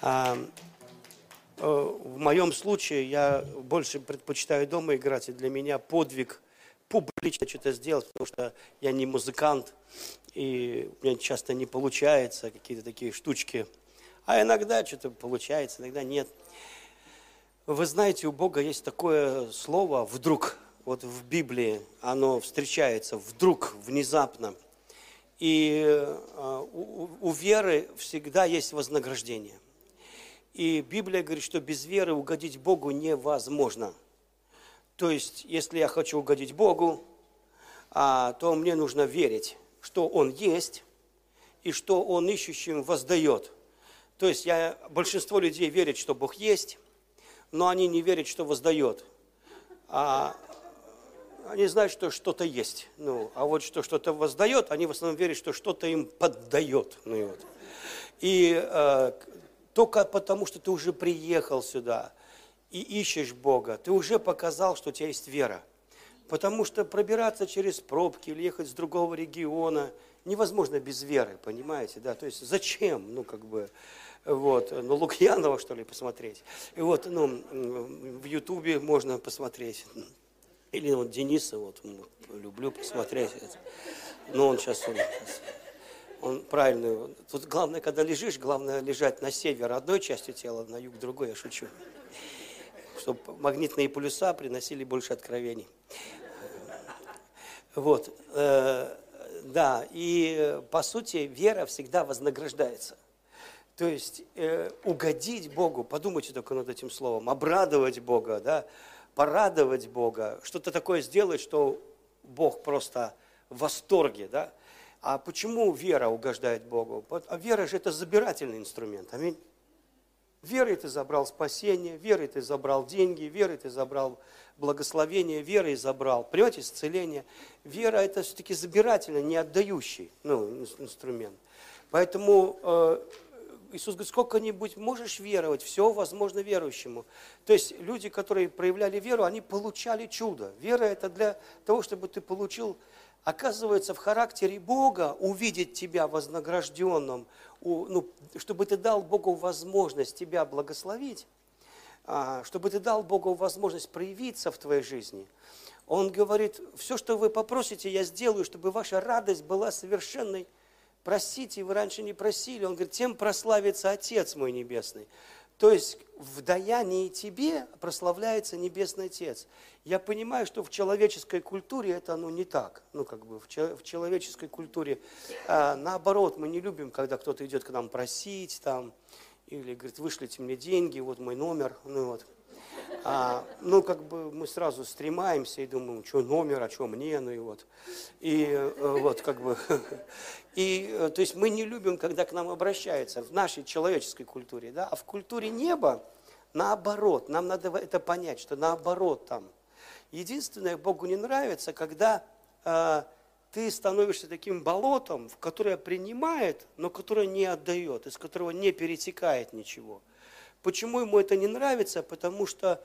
А, э, в моем случае я больше предпочитаю дома играть, и для меня подвиг публично что-то сделать, потому что я не музыкант, и у меня часто не получается какие-то такие штучки. А иногда что-то получается, иногда нет. Вы знаете, у Бога есть такое слово «вдруг». Вот в Библии оно встречается вдруг, внезапно. И э, у, у веры всегда есть вознаграждение. И Библия говорит, что без веры угодить Богу невозможно. То есть, если я хочу угодить Богу, а, то мне нужно верить, что Он есть и что Он ищущим воздает. То есть я, большинство людей верит, что Бог есть, но они не верят, что воздает. А они знают, что что-то есть. Ну, а вот что что-то воздает, они в основном верят, что что-то им поддает. Ну, и вот. и э, только потому, что ты уже приехал сюда и ищешь Бога, ты уже показал, что у тебя есть вера. Потому что пробираться через пробки или ехать с другого региона невозможно без веры, понимаете, да? То есть зачем, ну, как бы, вот, ну, Лукьянова, что ли, посмотреть. И вот, ну, в Ютубе можно посмотреть. Или вот Дениса, вот, люблю посмотреть. Но он сейчас, он, он правильный. Тут главное, когда лежишь, главное лежать на север одной частью тела, на юг другой, я шучу. Чтобы магнитные полюса приносили больше откровений. Вот, э, да, и по сути вера всегда вознаграждается – то есть э, угодить Богу, подумайте только над этим словом, обрадовать Бога, да, порадовать Бога, что-то такое сделать, что Бог просто в восторге, да. А почему вера угождает Богу? А вера же это забирательный инструмент, аминь. Верой ты забрал спасение, верой ты забрал деньги, верой ты забрал благословение, верой забрал, понимаете, исцеление. Вера это все-таки забирательный, не отдающий ну, инструмент. Поэтому э, Иисус говорит, сколько-нибудь можешь веровать, все возможно верующему. То есть люди, которые проявляли веру, они получали чудо. Вера это для того, чтобы ты получил, оказывается, в характере Бога увидеть тебя вознагражденным, ну, чтобы ты дал Богу возможность тебя благословить, а, чтобы ты дал Богу возможность проявиться в твоей жизни. Он говорит, все, что вы попросите, я сделаю, чтобы ваша радость была совершенной просите, вы раньше не просили. Он говорит, тем прославится Отец мой Небесный. То есть в даянии тебе прославляется Небесный Отец. Я понимаю, что в человеческой культуре это ну, не так. Ну, как бы в, в человеческой культуре а, наоборот, мы не любим, когда кто-то идет к нам просить там, или говорит, вышлите мне деньги, вот мой номер. Ну, вот. А, ну, как бы мы сразу стремаемся и думаем, что номер, а что мне, ну и вот. И э, вот как бы, и э, то есть мы не любим, когда к нам обращаются в нашей человеческой культуре, да, а в культуре неба наоборот, нам надо это понять, что наоборот там. Единственное, Богу не нравится, когда э, ты становишься таким болотом, в которое принимает, но которое не отдает, из которого не перетекает ничего. Почему ему это не нравится? Потому что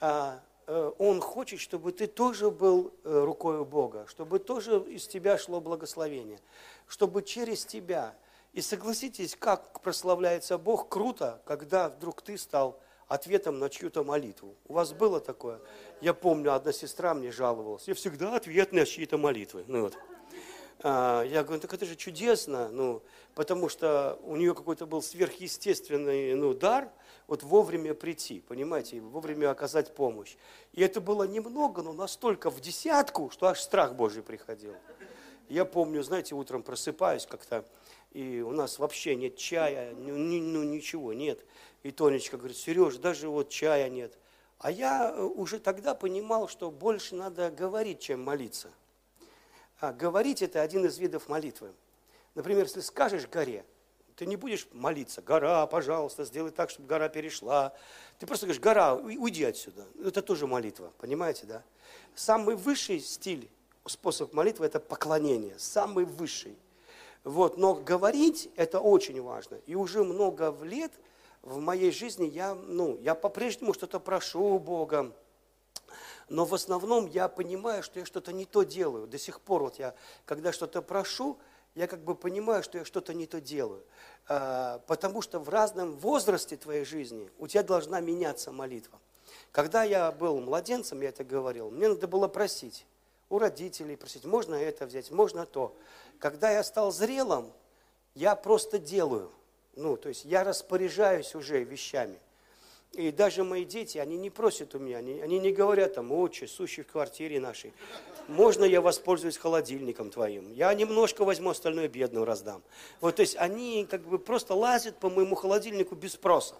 а, он хочет, чтобы ты тоже был а, рукой Бога, чтобы тоже из тебя шло благословение, чтобы через тебя. И согласитесь, как прославляется Бог, круто, когда вдруг ты стал ответом на чью-то молитву. У вас было такое? Я помню, одна сестра мне жаловалась. Я всегда ответ на чьи-то молитвы. Ну, вот. а, я говорю, так это же чудесно, ну, потому что у нее какой-то был сверхъестественный ну, дар – вот вовремя прийти, понимаете, вовремя оказать помощь. И это было немного, но настолько в десятку, что аж страх Божий приходил. Я помню, знаете, утром просыпаюсь как-то, и у нас вообще нет чая, ну, ну ничего нет. И Тонечка говорит, Сереж, даже вот чая нет. А я э, уже тогда понимал, что больше надо говорить, чем молиться. А говорить – это один из видов молитвы. Например, если скажешь горе – ты не будешь молиться, гора, пожалуйста, сделай так, чтобы гора перешла. Ты просто говоришь, гора, уйди отсюда. Это тоже молитва, понимаете, да? Самый высший стиль, способ молитвы – это поклонение, самый высший. Вот, но говорить – это очень важно. И уже много лет в моей жизни я, ну, я по-прежнему что-то прошу у Бога, но в основном я понимаю, что я что-то не то делаю. До сих пор вот я, когда что-то прошу, я как бы понимаю, что я что-то не то делаю. А, потому что в разном возрасте твоей жизни у тебя должна меняться молитва. Когда я был младенцем, я это говорил, мне надо было просить у родителей, просить, можно это взять, можно то. Когда я стал зрелым, я просто делаю. Ну, то есть я распоряжаюсь уже вещами. И даже мои дети, они не просят у меня, они, они не говорят там, отче, сущий в квартире нашей, можно я воспользуюсь холодильником твоим? Я немножко возьму, остальное бедным раздам. Вот, то есть они как бы просто лазят по моему холодильнику без спроса.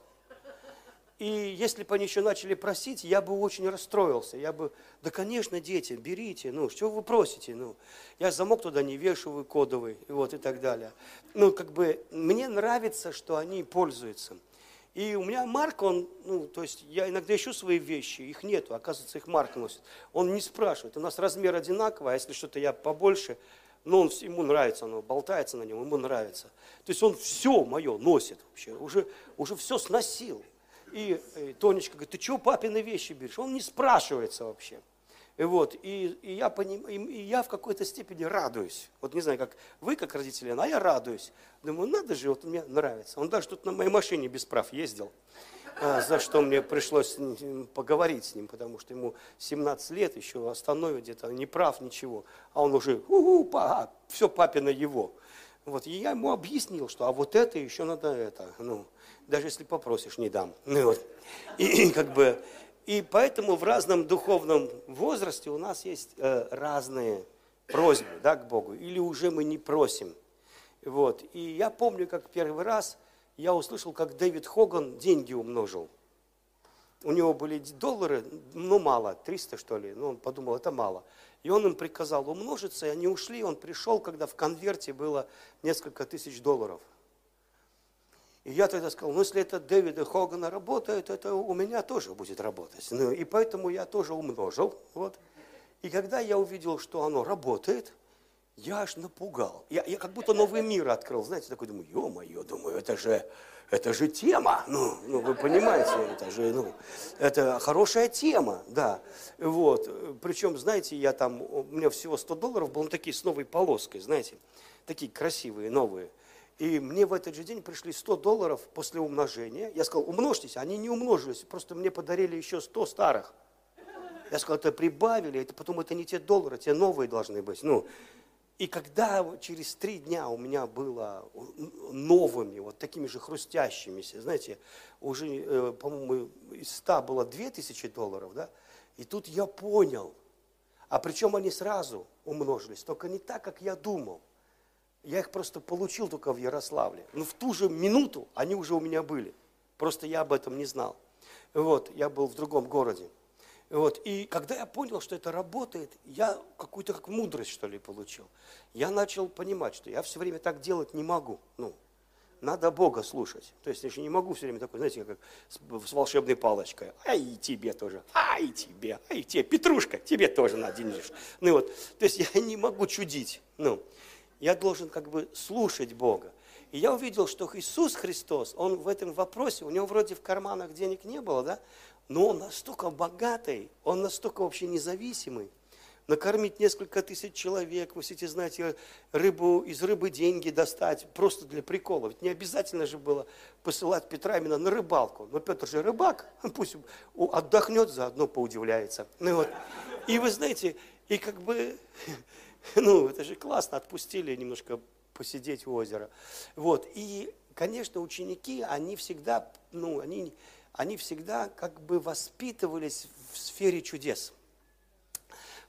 И если бы они еще начали просить, я бы очень расстроился. Я бы, да, конечно, дети, берите, ну, что вы просите, ну. Я замок туда не вешаю кодовый, вот, и так далее. Ну, как бы, мне нравится, что они пользуются. И у меня Марк, он, ну, то есть я иногда ищу свои вещи, их нету, оказывается, их Марк носит. Он не спрашивает, у нас размер одинаковый, а если что-то я побольше, но он, ему нравится, оно болтается на нем, ему нравится. То есть он все мое носит вообще, уже, уже все сносил. И, и Тонечка говорит, ты чего папины вещи берешь? Он не спрашивается вообще. И вот, и, и, я поним, и, и я в какой-то степени радуюсь. Вот не знаю, как вы, как родители, а я радуюсь. Думаю, надо же, вот мне нравится. Он даже тут на моей машине без прав ездил, а, за что мне пришлось поговорить с ним, потому что ему 17 лет, еще остановит где-то, не прав, ничего. А он уже, у-у, па, а, все папина его. Вот, и я ему объяснил, что а вот это еще надо это, ну, даже если попросишь, не дам. Ну, вот. и, и как бы и поэтому в разном духовном возрасте у нас есть э, разные просьбы да, к Богу. Или уже мы не просим. Вот. И я помню, как первый раз я услышал, как Дэвид Хоган деньги умножил. У него были доллары, ну мало, 300 что ли. Ну он подумал, это мало. И он им приказал умножиться, и они ушли. Он пришел, когда в конверте было несколько тысяч долларов – и я тогда сказал, ну если это Дэвида Хогана работает, это у меня тоже будет работать. Ну, и поэтому я тоже умножил. Вот. И когда я увидел, что оно работает, я аж напугал. Я, я как будто новый мир открыл. Знаете, такой думаю, ё-моё, думаю, это же, это же тема. Ну, ну, вы понимаете, это же, ну, это хорошая тема, да. Вот. Причем, знаете, я там, у меня всего 100 долларов было, ну, такие с новой полоской, знаете, такие красивые, новые. И мне в этот же день пришли 100 долларов после умножения. Я сказал, умножьтесь. Они не умножились, просто мне подарили еще 100 старых. Я сказал, это прибавили, это потом это не те доллары, те новые должны быть. Ну, и когда через три дня у меня было новыми, вот такими же хрустящимися, знаете, уже, э, по-моему, из 100 было 2000 долларов, да, и тут я понял, а причем они сразу умножились, только не так, как я думал. Я их просто получил только в Ярославле. Но в ту же минуту они уже у меня были. Просто я об этом не знал. Вот, я был в другом городе. Вот, и когда я понял, что это работает, я какую-то как мудрость, что ли, получил. Я начал понимать, что я все время так делать не могу. Ну, надо Бога слушать. То есть я же не могу все время такой, знаете, как с, с волшебной палочкой. Ай, и тебе тоже. Ай, тебе. Ай, тебе. Петрушка, тебе тоже на денежку. Ну вот, то есть я не могу чудить. Ну, я должен как бы слушать Бога. И я увидел, что Иисус Христос, Он в этом вопросе, у Него вроде в карманах денег не было, да? Но Он настолько богатый, Он настолько вообще независимый. Накормить несколько тысяч человек, вы все знаете, рыбу, из рыбы деньги достать, просто для прикола. Ведь не обязательно же было посылать Петра именно на рыбалку. Но Петр же рыбак, пусть отдохнет, заодно поудивляется. Ну, вот. И вы знаете, и как бы Ну, это же классно, отпустили немножко посидеть у озера. Вот, и, конечно, ученики, они всегда, ну, они, они всегда как бы воспитывались в сфере чудес.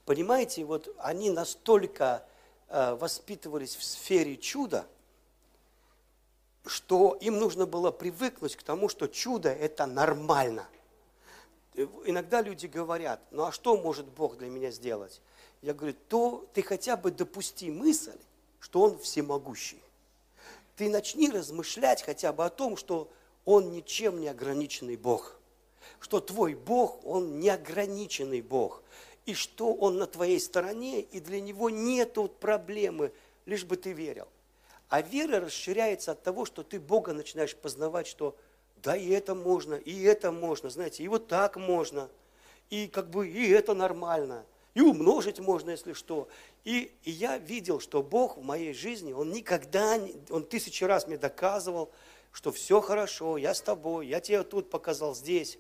Понимаете, вот они настолько э, воспитывались в сфере чуда, что им нужно было привыкнуть к тому, что чудо – это нормально. Иногда люди говорят, ну а что может Бог для меня сделать? Я говорю, то ты хотя бы допусти мысль, что Он всемогущий. Ты начни размышлять хотя бы о том, что Он ничем не ограниченный Бог. Что твой Бог, Он неограниченный Бог. И что Он на твоей стороне, и для Него нет проблемы, лишь бы ты верил. А вера расширяется от того, что ты Бога начинаешь познавать, что да, и это можно, и это можно, знаете, и вот так можно, и как бы и это нормально – И умножить можно, если что. И, и я видел, что Бог в моей жизни, Он никогда, Он тысячи раз мне доказывал, что все хорошо, я с тобой, я тебе тут показал, здесь.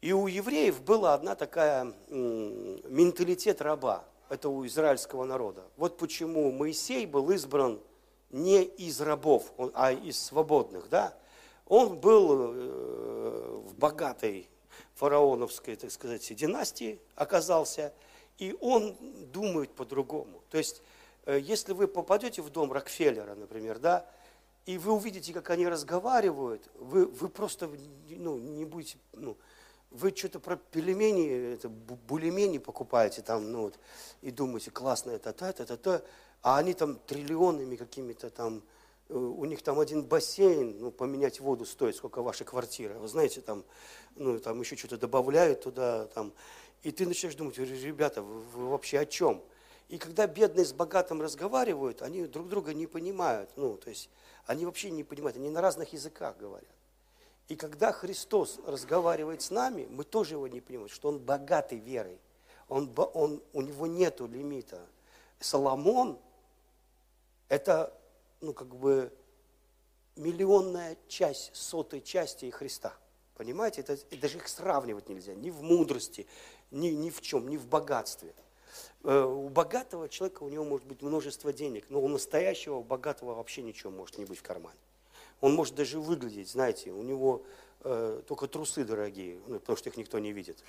И у евреев была одна такая менталитет раба, это у израильского народа. Вот почему Моисей был избран не из рабов, а из свободных, да? Он был э, в богатой фараоновской, так сказать, династии оказался, и он думает по-другому. То есть, э, если вы попадете в дом Рокфеллера, например, да, и вы увидите, как они разговаривают, вы, вы просто ну, не будете, ну, вы что-то про пельмени, это булимени покупаете там, ну вот, и думаете, классно это, то, это, то, а они там триллионами какими-то там, у них там один бассейн, ну, поменять воду стоит, сколько ваша квартира. Вы знаете, там, ну, там еще что-то добавляют туда, там, и ты начинаешь думать, ребята, вы, вы вообще о чем? И когда бедные с богатым разговаривают, они друг друга не понимают, ну, то есть, они вообще не понимают, они на разных языках говорят. И когда Христос разговаривает с нами, мы тоже его не понимаем, что он богатый верой. Он, он, у него нет лимита. Соломон – это, ну, как бы, миллионная часть, сотой части Христа. Понимаете, это, даже их сравнивать нельзя. Ни в мудрости, ни, ни в чем, ни в богатстве. Э, у богатого человека у него может быть множество денег, но у настоящего богатого вообще ничего может не быть в кармане. Он может даже выглядеть, знаете, у него э, только трусы дорогие, ну, потому что их никто не видит.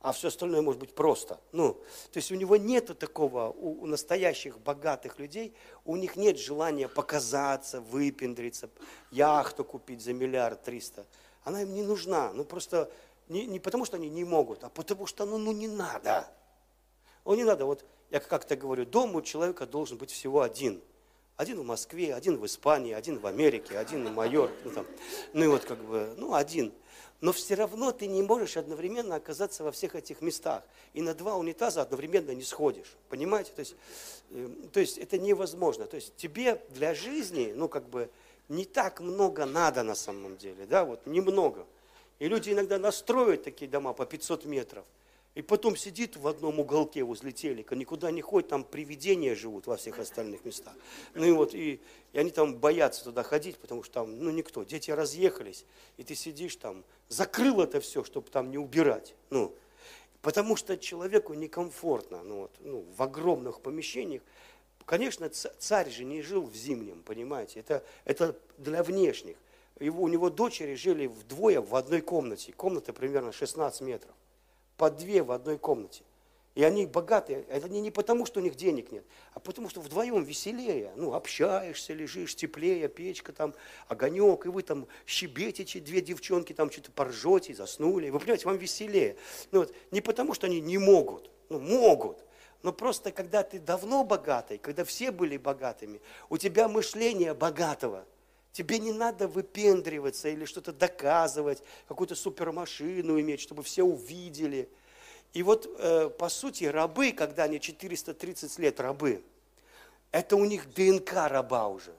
А все остальное может быть просто. Ну, то есть у него нет такого, у, у настоящих богатых людей, у них нет желания показаться, выпендриться, яхту купить за миллиард триста. Она им не нужна. Ну просто не, не потому, что они не могут, а потому что ну, ну не надо. Ну не надо. Вот я как-то говорю, дом у человека должен быть всего один – один в Москве, один в Испании, один в Америке, один в Майорке. Ну, там, ну и вот как бы, ну один. Но все равно ты не можешь одновременно оказаться во всех этих местах. И на два унитаза одновременно не сходишь. Понимаете? То есть, э, то есть это невозможно. То есть тебе для жизни, ну как бы, не так много надо на самом деле. Да, вот немного. И люди иногда настроят такие дома по 500 метров. И потом сидит в одном уголке возле телека, никуда не ходит, там привидения живут во всех остальных местах. Ну и вот, и, и они там боятся туда ходить, потому что там, ну никто, дети разъехались, и ты сидишь там, закрыл это все, чтобы там не убирать. Ну, потому что человеку некомфортно, ну, вот, ну, в огромных помещениях. Конечно, царь же не жил в зимнем, понимаете, это, это для внешних. Его, у него дочери жили вдвое в одной комнате, комната примерно 16 метров по две в одной комнате. И они богатые. Это не, не потому, что у них денег нет, а потому, что вдвоем веселее. Ну, общаешься, лежишь, теплее, печка там, огонек, и вы там щебетите, две девчонки там что-то поржете, заснули. Вы понимаете, вам веселее. Ну, вот, не потому, что они не могут. Ну, могут. Но просто когда ты давно богатый, когда все были богатыми, у тебя мышление богатого – Тебе не надо выпендриваться или что-то доказывать, какую-то супермашину иметь, чтобы все увидели. И вот, э, по сути, рабы, когда они 430 лет рабы, это у них ДНК раба уже.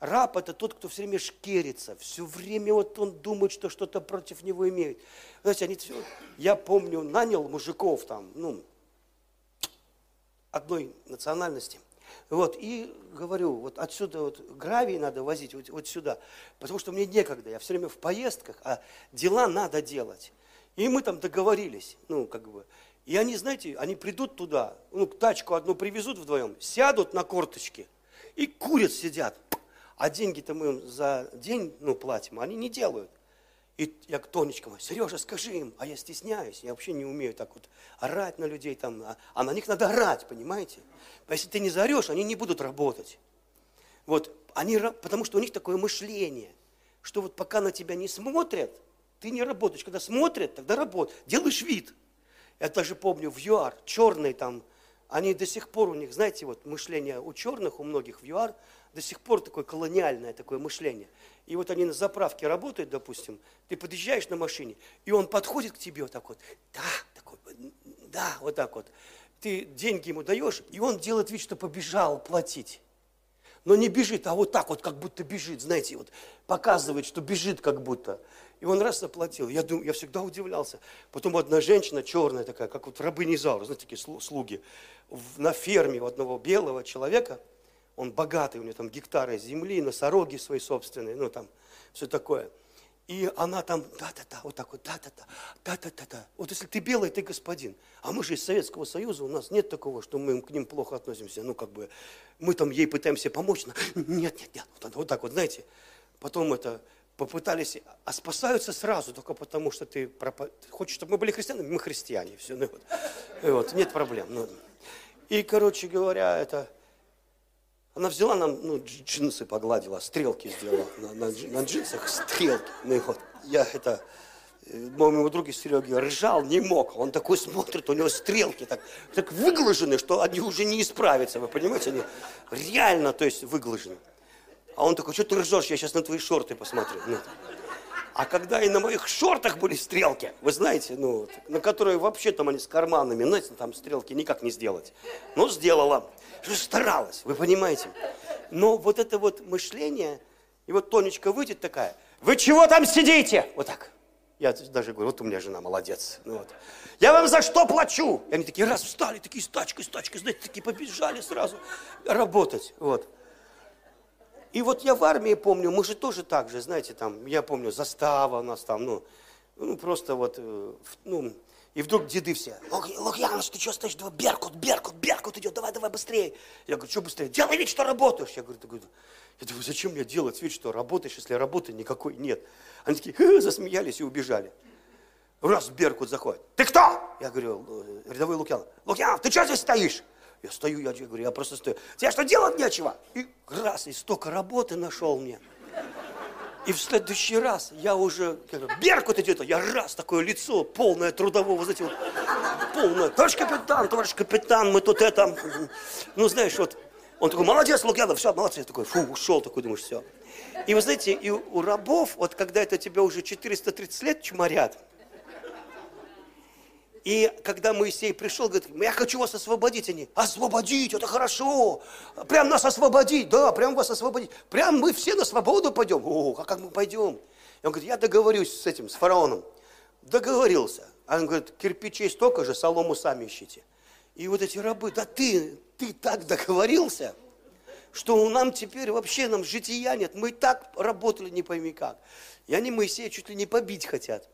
Раб – это тот, кто все время шкерится, все время вот он думает, что что-то против него имеет. Знаете, они, я помню, нанял мужиков там, ну, одной национальности, вот, и говорю, вот отсюда вот гравий надо возить вот, вот сюда, потому что мне некогда, я все время в поездках, а дела надо делать. И мы там договорились, ну, как бы. И они, знаете, они придут туда, ну, тачку одну привезут вдвоем, сядут на корточки и курят сидят. А деньги-то мы им за день, ну, платим, они не делают. И я к Тонечкам, Сережа, скажи им, а я стесняюсь, я вообще не умею так вот орать на людей, там, а, а на них надо орать, понимаете? Если ты не заорешь, они не будут работать. Вот, они, потому что у них такое мышление, что вот пока на тебя не смотрят, ты не работаешь. Когда смотрят, тогда работай. Делаешь вид. Я даже помню в ЮАР, черные там, они до сих пор у них, знаете, вот мышление у черных, у многих в ЮАР, до сих пор такое колониальное такое мышление. И вот они на заправке работают, допустим, ты подъезжаешь на машине, и он подходит к тебе вот так вот, да, такой, да, вот так вот. Ты деньги ему даешь, и он делает вид, что побежал платить. но не бежит, а вот так вот, как будто бежит, знаете, вот показывает, что бежит как будто. И он раз заплатил. Я, думаю, я всегда удивлялся. Потом одна женщина черная такая, как вот рабыни Заура, знаете, такие слуги, на ферме у одного белого человека, он богатый, у него там гектары земли, носороги свои собственные, ну там все такое. И она там, да-да-да, вот так вот, да-да-да, да-да-да-да. Вот если ты белый, ты господин. А мы же из Советского Союза, у нас нет такого, что мы к ним плохо относимся. Ну, как бы, мы там ей пытаемся помочь. Но нет, нет, нет, вот, вот так вот, знаете. Потом это, попытались, а спасаются сразу, только потому что ты пропа... хочешь, чтобы мы были христианами, мы христиане, все, ну, вот. И вот, нет проблем. Ну. И, короче говоря, это, она взяла нам, ну, джинсы погладила, стрелки сделала на, на, на джинсах, стрелки, ну и вот, я это, э, моему другу Сереге ржал, не мог, он такой смотрит, у него стрелки так, так выглажены, что они уже не исправятся, вы понимаете, они реально, то есть, выглажены. А он такой, что ты ржешь, я сейчас на твои шорты посмотрю. Ну. А когда и на моих шортах были стрелки, вы знаете, ну, на которые вообще там они с карманами, знаете, там стрелки никак не сделать. Но сделала, старалась, вы понимаете. Но вот это вот мышление, и вот Тонечка выйдет такая, вы чего там сидите? Вот так. Я даже говорю, вот у меня жена молодец. Ну, вот. Я вам за что плачу? И они такие раз встали, такие с тачкой, с тачкой, знаете, такие побежали сразу работать. Вот. И вот я в армии помню, мы же тоже так же, знаете, там, я помню, застава у нас там, ну, ну просто вот, э, ну, и вдруг деды все, Лукьяныч, ты что стоишь, давай, Беркут, Беркут, Беркут идет, давай, давай быстрее. Я говорю, что быстрее? Делай вид, что работаешь. Я говорю, я думаю, зачем мне делать вид, что работаешь, если работы никакой нет? Они такие, засмеялись и убежали. Раз Беркут заходит, ты кто? Я говорю, «Э, рядовой Лукьянов. Лукьянов, ты что здесь стоишь? Я стою, я, говорю, я просто стою. Тебе что делать нечего? И раз, и столько работы нашел мне. И в следующий раз я уже, как, Беркут идет, я раз, такое лицо, полное трудового, знаете, вот, полное. Товарищ капитан, товарищ капитан, мы тут это, ну, знаешь, вот, он такой, молодец, Лукьянов, все, молодец. Я такой, фу, ушел, такой, думаешь, все. И вы знаете, и у рабов, вот когда это тебя уже 430 лет чморят, и когда Моисей пришел, говорит, я хочу вас освободить. Они, освободить, это хорошо. Прям нас освободить, да, прям вас освободить. Прям мы все на свободу пойдем. О, а как мы пойдем? И он говорит, я договорюсь с этим, с фараоном. Договорился. А он говорит, кирпичей столько же, солому сами ищите. И вот эти рабы, да ты, ты так договорился, что нам теперь вообще нам жития нет. Мы так работали не пойми как. И они Моисея чуть ли не побить хотят.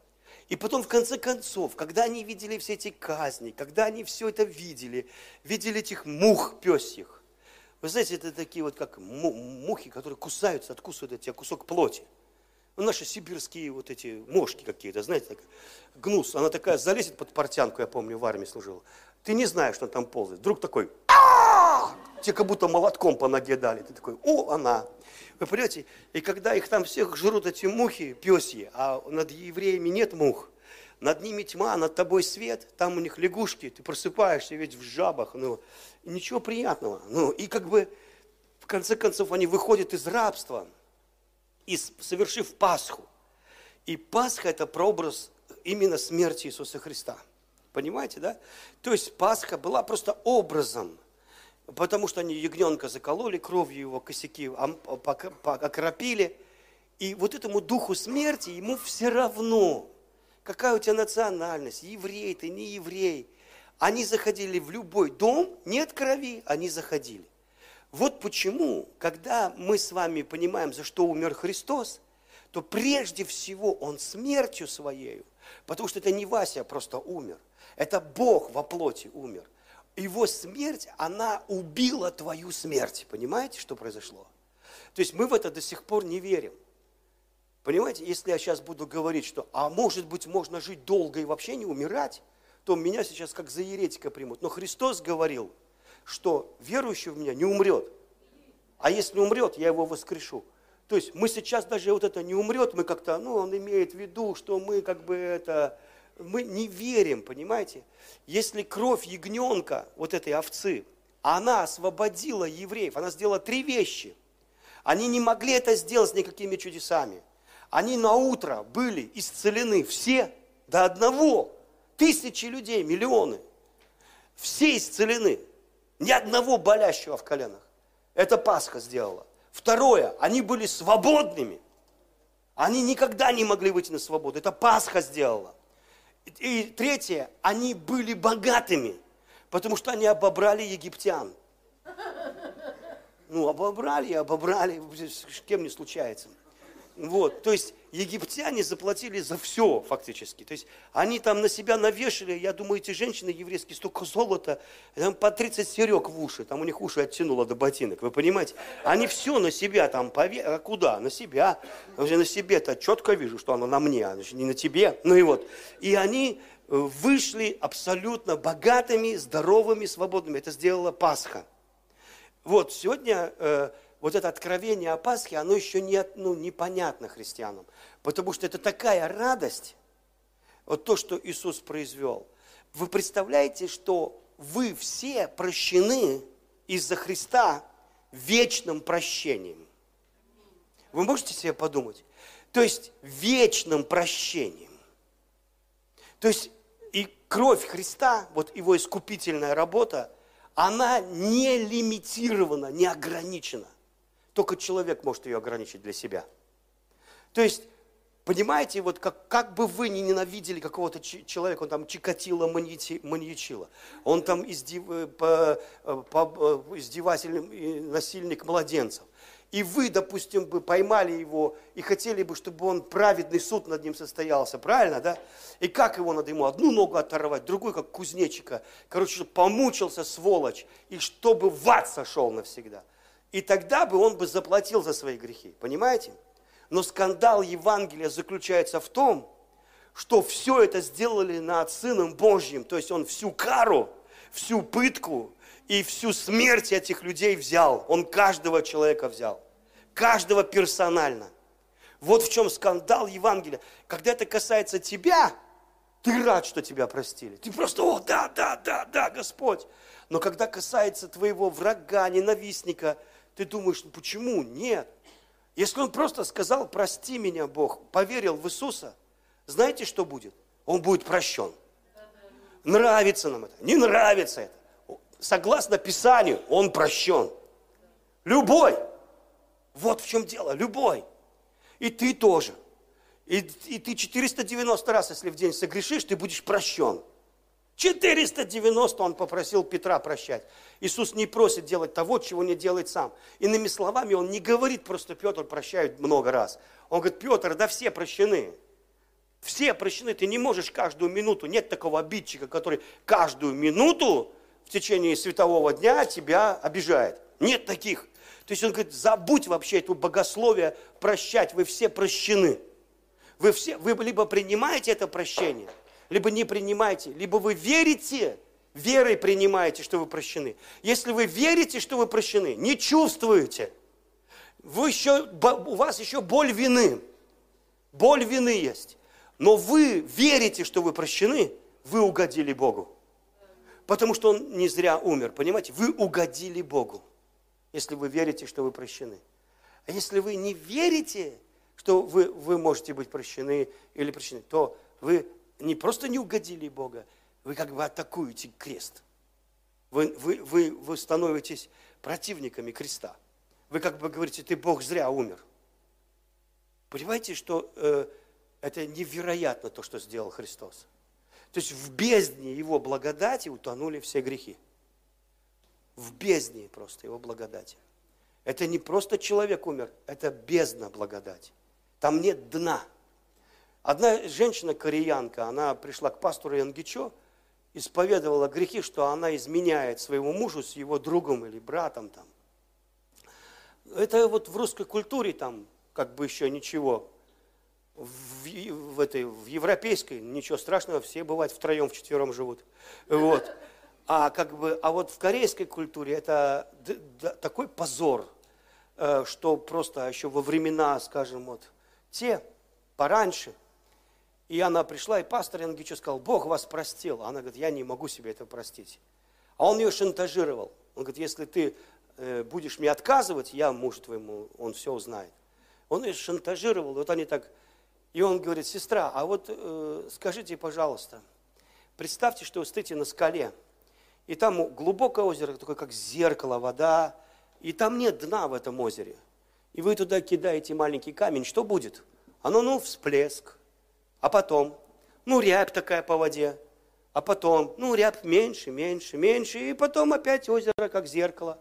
И потом, в конце концов, когда они видели все эти казни, когда они все это видели, видели этих мух песих, вы знаете, это такие вот как мухи, которые кусаются, откусывают от тебя кусок плоти. Ну, наши сибирские вот эти мошки какие-то, знаете, так, гнус, она такая залезет под портянку, я помню, в армии служила. Ты не знаешь, что там ползает. Вдруг такой, тебе как будто молотком по ноге дали. Ты такой, о, она. Вы понимаете, и когда их там всех жрут эти мухи, пёсьи, а над евреями нет мух, над ними тьма, над тобой свет, там у них лягушки, ты просыпаешься ведь в жабах, ну, ничего приятного. Ну, и как бы, в конце концов, они выходят из рабства, и совершив Пасху. И Пасха – это прообраз именно смерти Иисуса Христа. Понимаете, да? То есть Пасха была просто образом – потому что они ягненка закололи, кровью его косяки окропили. И вот этому духу смерти ему все равно, какая у тебя национальность, еврей ты, не еврей. Они заходили в любой дом, нет крови, они заходили. Вот почему, когда мы с вами понимаем, за что умер Христос, то прежде всего Он смертью Своею, потому что это не Вася просто умер, это Бог во плоти умер его смерть, она убила твою смерть. Понимаете, что произошло? То есть мы в это до сих пор не верим. Понимаете, если я сейчас буду говорить, что, а может быть, можно жить долго и вообще не умирать, то меня сейчас как за еретика примут. Но Христос говорил, что верующий в меня не умрет. А если умрет, я его воскрешу. То есть мы сейчас даже вот это не умрет, мы как-то, ну, он имеет в виду, что мы как бы это, мы не верим, понимаете? Если кровь ягненка, вот этой овцы, она освободила евреев, она сделала три вещи. Они не могли это сделать никакими чудесами. Они на утро были исцелены все до одного. Тысячи людей, миллионы. Все исцелены. Ни одного болящего в коленах. Это Пасха сделала. Второе, они были свободными. Они никогда не могли выйти на свободу. Это Пасха сделала. И третье, они были богатыми, потому что они обобрали египтян. Ну, обобрали, обобрали, с кем не случается. Вот, то есть египтяне заплатили за все фактически. То есть они там на себя навешали, я думаю, эти женщины еврейские, столько золота, там по 30 серег в уши, там у них уши оттянуло до ботинок, вы понимаете? Они все на себя там пове... А куда? На себя. Уже на себе-то четко вижу, что оно на мне, а не на тебе. Ну и вот. И они э, вышли абсолютно богатыми, здоровыми, свободными. Это сделала Пасха. Вот, сегодня э, вот это откровение о Пасхе, оно еще не, ну, непонятно христианам. Потому что это такая радость, вот то, что Иисус произвел. Вы представляете, что вы все прощены из-за Христа вечным прощением. Вы можете себе подумать? То есть вечным прощением. То есть и кровь Христа, вот его искупительная работа, она не лимитирована, не ограничена. Только человек может ее ограничить для себя. То есть, понимаете, вот как, как бы вы не ненавидели какого-то человека, он там чикатило, маньячило, он там издев, э, по, э, по, э, издевательный насильник младенцев, и вы, допустим, бы поймали его и хотели бы, чтобы он праведный суд над ним состоялся, правильно, да? И как его надо ему одну ногу оторвать, другую, как кузнечика. Короче, чтобы помучился, сволочь, и чтобы в ад сошел навсегда – и тогда бы он бы заплатил за свои грехи. Понимаете? Но скандал Евангелия заключается в том, что все это сделали над Сыном Божьим. То есть он всю кару, всю пытку и всю смерть этих людей взял. Он каждого человека взял. Каждого персонально. Вот в чем скандал Евангелия. Когда это касается тебя, ты рад, что тебя простили. Ты просто, о, да, да, да, да, Господь. Но когда касается твоего врага, ненавистника – ты думаешь, ну почему? Нет. Если он просто сказал, прости меня, Бог, поверил в Иисуса, знаете, что будет? Он будет прощен. Нравится нам это, не нравится это. Согласно Писанию, он прощен. Любой. Вот в чем дело, любой. И ты тоже. И, и ты 490 раз, если в день согрешишь, ты будешь прощен. 490 он попросил Петра прощать. Иисус не просит делать того, чего не делает сам. Иными словами, он не говорит просто Петр прощает много раз. Он говорит, Петр, да все прощены. Все прощены, ты не можешь каждую минуту, нет такого обидчика, который каждую минуту в течение светового дня тебя обижает. Нет таких. То есть он говорит, забудь вообще это богословие прощать, вы все прощены. Вы, все, вы либо принимаете это прощение – либо не принимаете, либо вы верите, верой принимаете, что вы прощены. Если вы верите, что вы прощены, не чувствуете, вы еще, у вас еще боль вины, боль вины есть, но вы верите, что вы прощены, вы угодили Богу. Потому что Он не зря умер, понимаете? Вы угодили Богу, если вы верите, что вы прощены. А если вы не верите, что вы, вы можете быть прощены или прощены, то вы не просто не угодили Бога, вы как бы атакуете крест. Вы, вы, вы, вы становитесь противниками креста. Вы как бы говорите, ты Бог зря умер. Понимаете, что э, это невероятно то, что сделал Христос. То есть в бездне Его благодати утонули все грехи. В бездне просто Его благодати. Это не просто человек умер, это бездна благодати. Там нет дна – Одна женщина-кореянка, она пришла к пастору Янгичо, исповедовала грехи, что она изменяет своему мужу с его другом или братом там. Это вот в русской культуре там как бы еще ничего. В, в, этой, в европейской ничего страшного, все бывают втроем, вчетвером живут. Вот. А, как бы, а вот в корейской культуре это такой позор, э, что просто еще во времена, скажем, вот те пораньше – и она пришла, и пастор Янгичу сказал, Бог вас простил. Она говорит, я не могу себе это простить. А он ее шантажировал. Он говорит, если ты э, будешь мне отказывать, я муж твоему, он все узнает. Он ее шантажировал, вот они так... И он говорит, сестра, а вот э, скажите, пожалуйста, представьте, что вы стоите на скале, и там глубокое озеро, такое как зеркало, вода, и там нет дна в этом озере, и вы туда кидаете маленький камень, что будет? Оно, ну, всплеск, а потом, ну, рябь такая по воде, а потом, ну, рябь меньше, меньше, меньше, и потом опять озеро, как зеркало.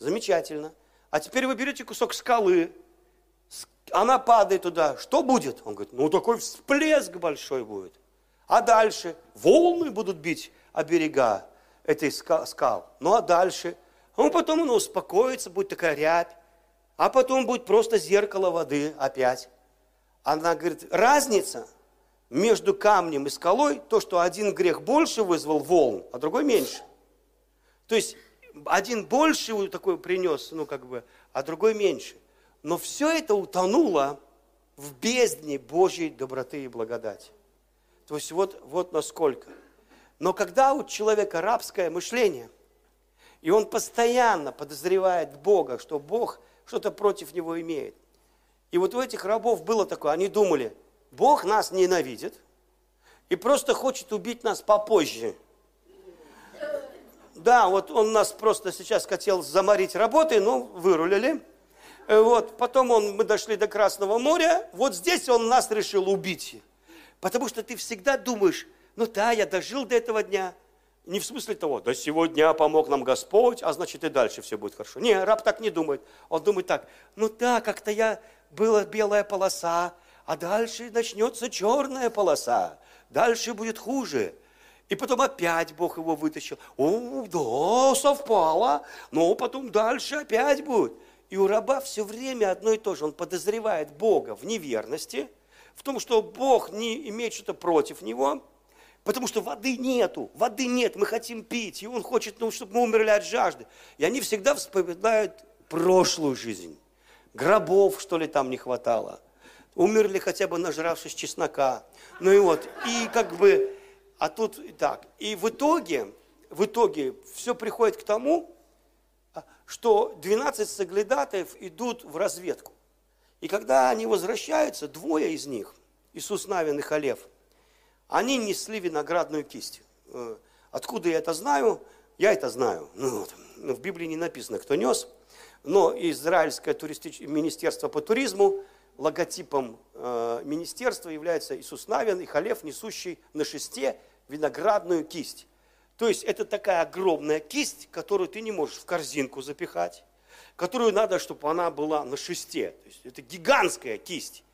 Замечательно. А теперь вы берете кусок скалы, она падает туда, что будет? Он говорит, ну, такой всплеск большой будет. А дальше волны будут бить о берега этой скал. Ну, а дальше? Ну, потом оно успокоится, будет такая рябь, а потом будет просто зеркало воды опять. Она говорит, разница между камнем и скалой, то, что один грех больше вызвал волн, а другой меньше. То есть один больше такой принес, ну как бы, а другой меньше. Но все это утонуло в бездне Божьей доброты и благодати. То есть вот, вот насколько. Но когда у человека рабское мышление, и он постоянно подозревает Бога, что Бог что-то против него имеет. И вот у этих рабов было такое, они думали, Бог нас ненавидит и просто хочет убить нас попозже. Да, вот он нас просто сейчас хотел заморить работой, но вырулили. Э, вот, потом он, мы дошли до Красного моря, вот здесь он нас решил убить. Потому что ты всегда думаешь, ну да, я дожил до этого дня, не в смысле того, да сегодня помог нам Господь, а значит и дальше все будет хорошо. Не, раб так не думает. Он думает так, ну да, как-то я, была белая полоса, а дальше начнется черная полоса. Дальше будет хуже. И потом опять Бог его вытащил. О, да, совпало. Но потом дальше опять будет. И у раба все время одно и то же. Он подозревает Бога в неверности, в том, что Бог не имеет что-то против него, Потому что воды нету, воды нет, мы хотим пить, и он хочет, ну, чтобы мы умерли от жажды. И они всегда вспоминают прошлую жизнь. Гробов, что ли, там не хватало. Умерли хотя бы нажравшись чеснока. Ну и вот, и как бы, а тут и так. И в итоге, в итоге все приходит к тому, что 12 соглядатаев идут в разведку. И когда они возвращаются, двое из них, Иисус Навин и Халев – они несли виноградную кисть. Э, откуда я это знаю? Я это знаю. Ну, вот. Ну, в Библии не написано, кто нес. Но Израильское туристич... министерство по туризму, логотипом э, министерства является Иисус Навин и Халев, несущий на шесте виноградную кисть. То есть это такая огромная кисть, которую ты не можешь в корзинку запихать, которую надо, чтобы она была на шесте. То есть это гигантская кисть.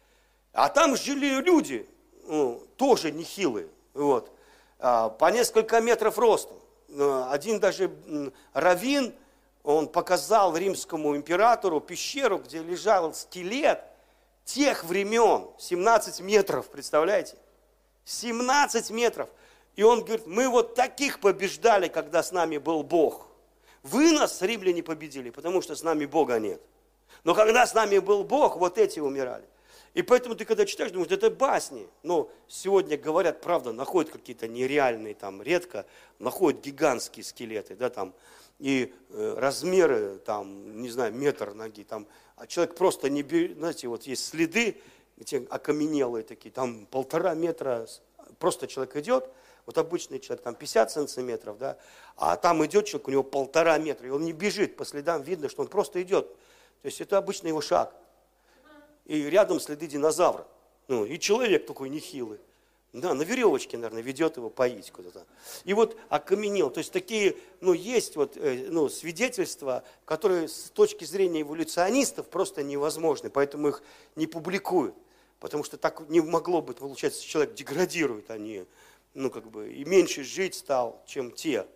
А там жили люди, ну, тоже нехилые, вот, а, по несколько метров ростом. Ну, один даже раввин, он показал римскому императору пещеру, где лежал скелет тех времен, 17 метров, представляете? 17 метров. И он говорит, мы вот таких побеждали, когда с нами был Бог. Вы нас, римляне, победили, потому что с нами Бога нет. Но когда с нами был Бог, вот эти умирали. И поэтому ты когда читаешь, думаешь, это басни. Но сегодня говорят, правда, находят какие-то нереальные, там, редко, находят гигантские скелеты, да, там, и э, размеры, там, не знаю, метр ноги, там, а человек просто не знаете, вот есть следы, эти окаменелые такие, там полтора метра, просто человек идет, вот обычный человек, там 50 сантиметров, да, а там идет человек, у него полтора метра, и он не бежит, по следам видно, что он просто идет. То есть это обычный его шаг и рядом следы динозавра. Ну, и человек такой нехилый. Да, на веревочке, наверное, ведет его поить куда-то. И вот окаменел. То есть такие, ну, есть вот, э, ну, свидетельства, которые с точки зрения эволюционистов просто невозможны, поэтому их не публикуют. Потому что так не могло быть, получается, человек деградирует, а ну, как бы, и меньше жить стал, чем те.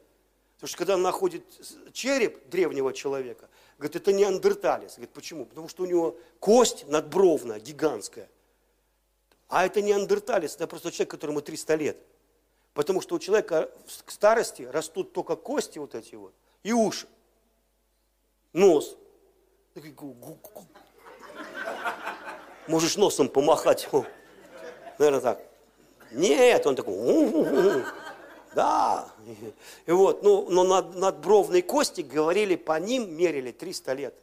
Потому что когда он находит череп древнего человека, Говорит, это неандерталец. Говорит, почему? Потому что у него кость надбровная, гигантская. А это неандерталец, это просто человек, которому 300 лет. Потому что у человека к старости растут только кости вот эти вот и уши, нос. Можешь носом помахать. Наверное, так. Нет, он такой. Да. И вот, ну, но над, надбровные кости говорили, по ним мерили 300 лет.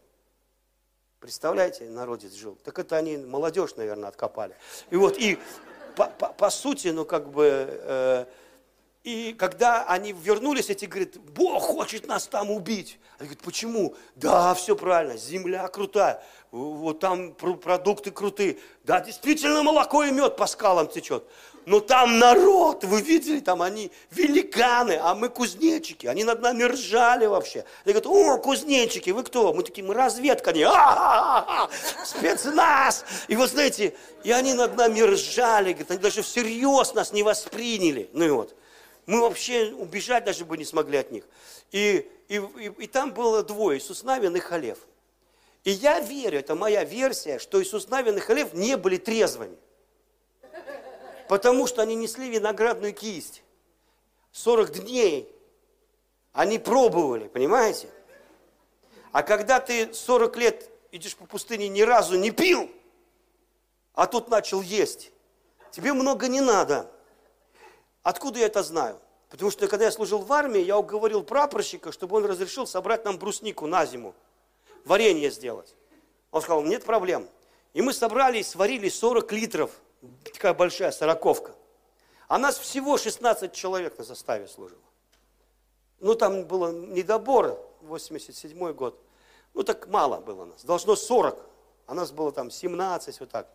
Представляете, народец жил. Так это они молодежь, наверное, откопали. И вот, и по, по, по сути, ну, как бы, э, и когда они вернулись, эти говорят, Бог хочет нас там убить. Они говорят, почему? Да, все правильно, земля крутая, вот там продукты крутые. Да, действительно молоко и мед по скалам течет. Но там народ, вы видели, там они великаны, а мы кузнечики. Они над нами ржали вообще. Они говорят, о, кузнечики, вы кто? Мы такие, мы разведка. Они, спецназ. И вот знаете, и они над нами ржали, говорят, они даже всерьез нас не восприняли. Ну и вот. Мы вообще убежать даже бы не смогли от них. И, и, и, и там было двое, Иисус Навин и Халев. И я верю, это моя версия, что Иисус Навин и Халев не были трезвыми. Потому что они несли виноградную кисть. 40 дней они пробовали, понимаете? А когда ты 40 лет идешь по пустыне, ни разу не пил, а тут начал есть, тебе много не надо. Откуда я это знаю? Потому что когда я служил в армии, я уговорил прапорщика, чтобы он разрешил собрать нам бруснику на зиму, варенье сделать. Он сказал, нет проблем. И мы собрали и сварили 40 литров такая большая сороковка. А нас всего 16 человек на составе служило. Ну, там было недобор, 87 год. Ну, так мало было нас. Должно 40, а нас было там 17, вот так.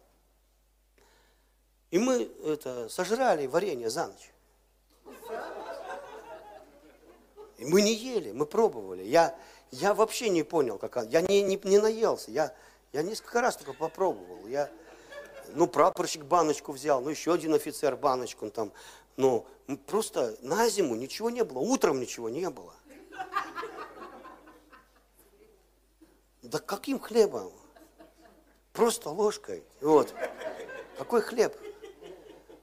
И мы это, сожрали варенье за ночь. И мы не ели, мы пробовали. Я, я вообще не понял, как Я не, не, не наелся. Я, я несколько раз только попробовал. Я, ну, прапорщик баночку взял, ну, еще один офицер баночку там. Ну, просто на зиму ничего не было, утром ничего не было. Да каким хлебом? Просто ложкой. Вот. Какой хлеб?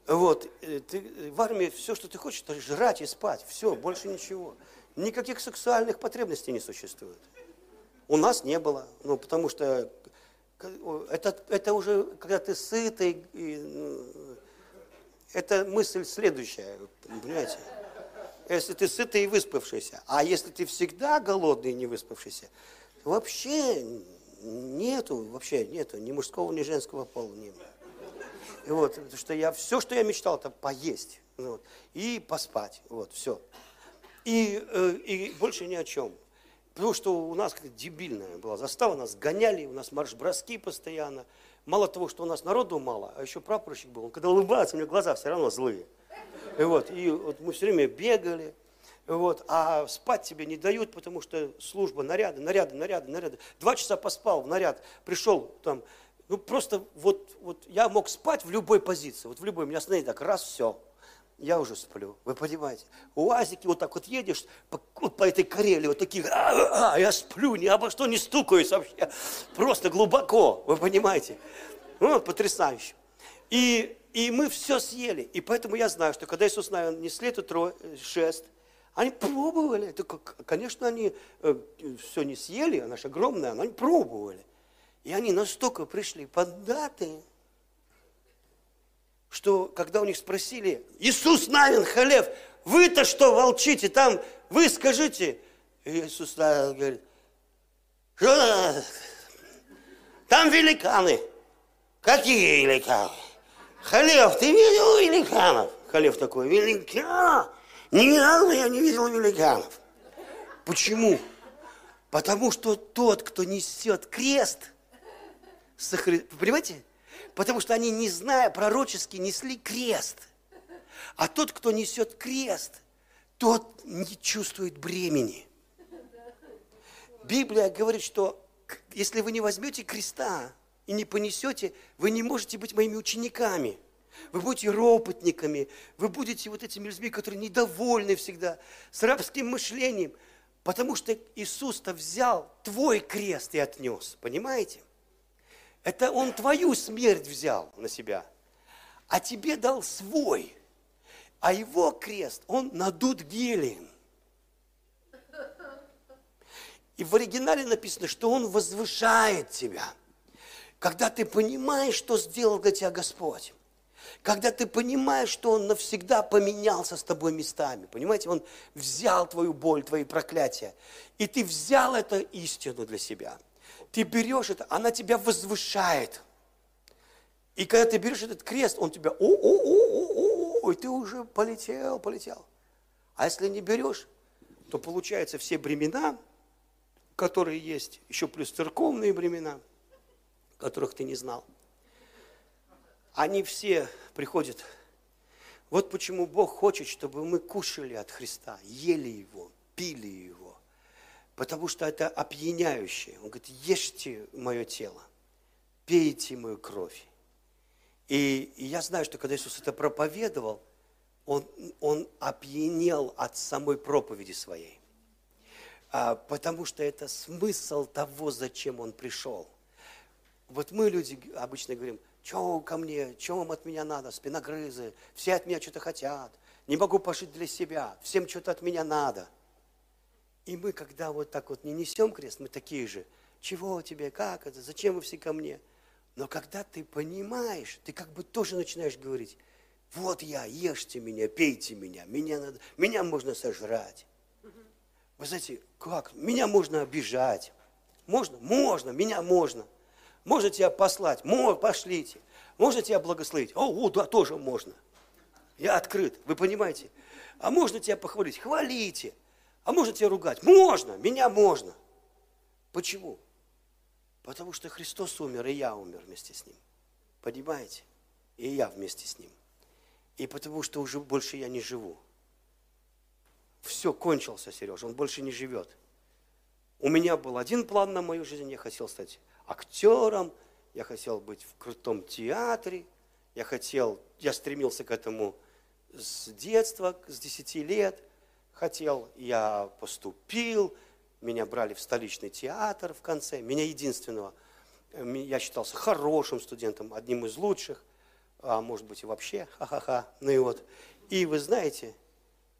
Вот. Э, ты, в армии все, что ты хочешь, это жрать и спать. Все, больше ничего. Никаких сексуальных потребностей не существует. У нас не было. Ну, потому что это, это уже, когда ты сытый, и, ну, это мысль следующая, понимаете? Если ты сытый и выспавшийся, а если ты всегда голодный и не выспавшийся, вообще нету, вообще нету ни мужского, ни женского пола. Ни... Вот, потому что я, все, что я мечтал, это поесть вот, и поспать, вот, все. И, э, и больше ни о чем. Потому что у нас как дебильная была застава, нас гоняли, у нас марш-броски постоянно. Мало того, что у нас народу мало, а еще прапорщик был. Он когда улыбается, у него глаза все равно злые. И вот, и вот мы все время бегали, вот, а спать тебе не дают, потому что служба, наряды, наряды, наряды, наряды. Два часа поспал в наряд, пришел там, ну просто вот, вот я мог спать в любой позиции, вот в любой, меня остановили так, раз, все, я уже сплю. Вы понимаете? УАЗики вот так вот едешь по, вот по этой Карелии, вот такие, а, а, а, я сплю, ни обо что не стукаюсь вообще. Просто глубоко, вы понимаете? Ну, потрясающе. И, и мы все съели. И поэтому я знаю, что когда Иисус несли этот тро, шест, они пробовали. Это, конечно, они э, все не съели, она же огромная, но они пробовали. И они настолько пришли поддатые, что когда у них спросили, Иисус Навин, Халев, вы-то что волчите там, вы скажите. Иисус Навин говорит, что там великаны. Какие великаны? Халев, ты видел великанов? Халев такой, великан? Ни разу я не видел великанов. Почему? Потому что тот, кто несет крест, сохр... понимаете, Потому что они, не зная пророчески, несли крест. А тот, кто несет крест, тот не чувствует бремени. Библия говорит, что если вы не возьмете креста и не понесете, вы не можете быть моими учениками. Вы будете ропотниками, вы будете вот этими людьми, которые недовольны всегда, с рабским мышлением, потому что Иисус-то взял твой крест и отнес, понимаете? Это он твою смерть взял на себя, а тебе дал свой. А его крест, он надут гелием. И в оригинале написано, что он возвышает тебя. Когда ты понимаешь, что сделал для тебя Господь. Когда ты понимаешь, что Он навсегда поменялся с тобой местами. Понимаете, Он взял твою боль, твои проклятия. И ты взял эту истину для себя – ты берешь это, она тебя возвышает. И когда ты берешь этот крест, он тебя, о, о, о, о, о, и ты уже полетел, полетел. А если не берешь, то получается все бремена, которые есть, еще плюс церковные бремена, которых ты не знал, они все приходят. Вот почему Бог хочет, чтобы мы кушали от Христа, ели Его, пили Его. Потому что это опьяняющее. Он говорит, ешьте мое тело, пейте мою кровь. И, и я знаю, что когда Иисус это проповедовал, он, он опьянел от самой проповеди своей. А, потому что это смысл того, зачем он пришел. Вот мы, люди, обычно говорим, что ко мне, что вам от меня надо, спиногрызы, все от меня что-то хотят, не могу пожить для себя, всем что-то от меня надо. И мы, когда вот так вот не несем крест, мы такие же, чего тебе, как это, зачем вы все ко мне? Но когда ты понимаешь, ты как бы тоже начинаешь говорить, вот я, ешьте меня, пейте меня, меня, надо, меня можно сожрать. Вы знаете, как? Меня можно обижать. Можно? Можно, меня можно. Можно тебя послать? Можно, пошлите. Можно тебя благословить? О, о, да, тоже можно. Я открыт, вы понимаете? А можно тебя похвалить? Хвалите. А можно тебя ругать? Можно, меня можно. Почему? Потому что Христос умер, и я умер вместе с Ним. Понимаете? И я вместе с Ним. И потому что уже больше я не живу. Все, кончился, Сережа, он больше не живет. У меня был один план на мою жизнь, я хотел стать актером, я хотел быть в крутом театре, я хотел, я стремился к этому с детства, с 10 лет, хотел, я поступил, меня брали в столичный театр в конце, меня единственного, я считался хорошим студентом, одним из лучших а может быть и вообще, ха-ха-ха, ну и вот. И вы знаете,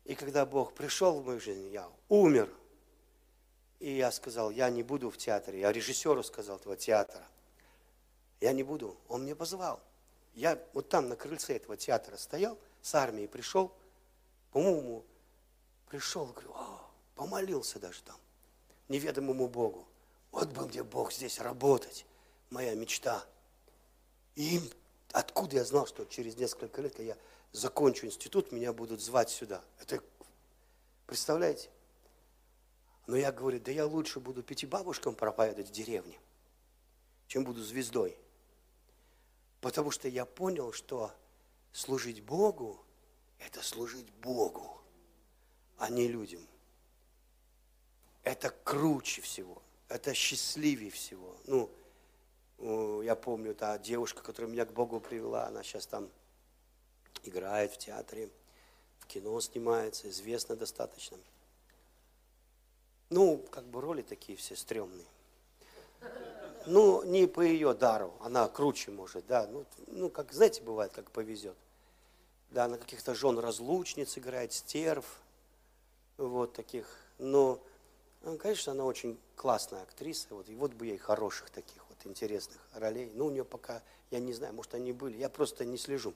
и когда Бог пришел в мою жизнь, я умер. И я сказал, я не буду в театре. Я режиссеру сказал этого театра. Я не буду. Он мне позвал. Я вот там на крыльце этого театра стоял, с армией пришел, по-моему, пришел, говорю, О, помолился даже там, неведомому Богу. Вот бы мне Бог здесь работать, моя мечта. И Откуда я знал, что через несколько лет, я закончу институт, меня будут звать сюда? Это, представляете? Но я говорю, да я лучше буду пяти бабушкам проповедовать в деревне, чем буду звездой. Потому что я понял, что служить Богу – это служить Богу, а не людям. Это круче всего, это счастливее всего. Ну, я помню, та девушка, которая меня к Богу привела, она сейчас там играет в театре, в кино снимается, известна достаточно. Ну, как бы роли такие все стрёмные. Ну, не по ее дару, она круче может, да. Ну, ну как, знаете, бывает, как повезет. Да, на каких-то жен разлучниц играет, стерв, вот таких. Но, ну, конечно, она очень классная актриса, вот, и вот бы ей хороших таких вот интересных ролей. Ну, у нее пока, я не знаю, может, они были, я просто не слежу.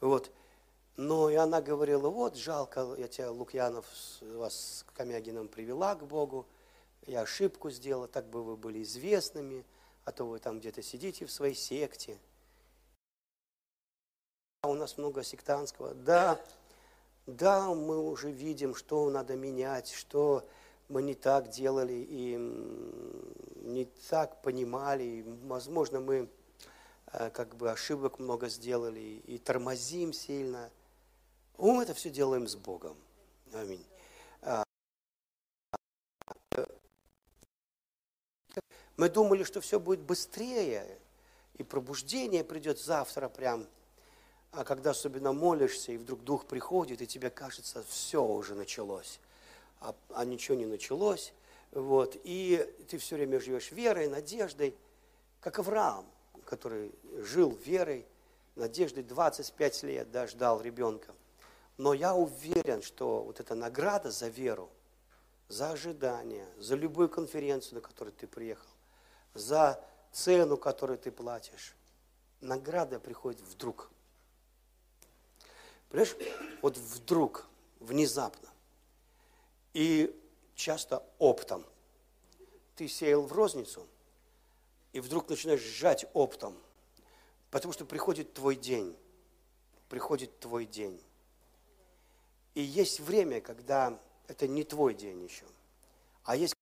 Вот. Но и она говорила, вот, жалко, я тебя, Лукьянов, вас с Камягином привела к Богу, я ошибку сделала, так бы вы были известными, а то вы там где-то сидите в своей секте. А у нас много сектантского. Да, да, мы уже видим, что надо менять, что мы не так делали и не так понимали, и, возможно, мы э, как бы ошибок много сделали и тормозим сильно. Мы это все делаем с Богом. Аминь. А, мы думали, что все будет быстрее, и пробуждение придет завтра прям. А когда особенно молишься, и вдруг Дух приходит, и тебе кажется, все уже началось а, а ничего не началось. Вот, и ты все время живешь верой, надеждой, как Авраам, который жил верой, надеждой 25 лет, да, ждал ребенка. Но я уверен, что вот эта награда за веру, за ожидание, за любую конференцию, на которую ты приехал, за цену, которую ты платишь, награда приходит вдруг. Понимаешь, вот вдруг, внезапно. И часто оптом. Ты сеял в розницу, и вдруг начинаешь сжать оптом, потому что приходит твой день. Приходит твой день. И есть время, когда это не твой день еще, а есть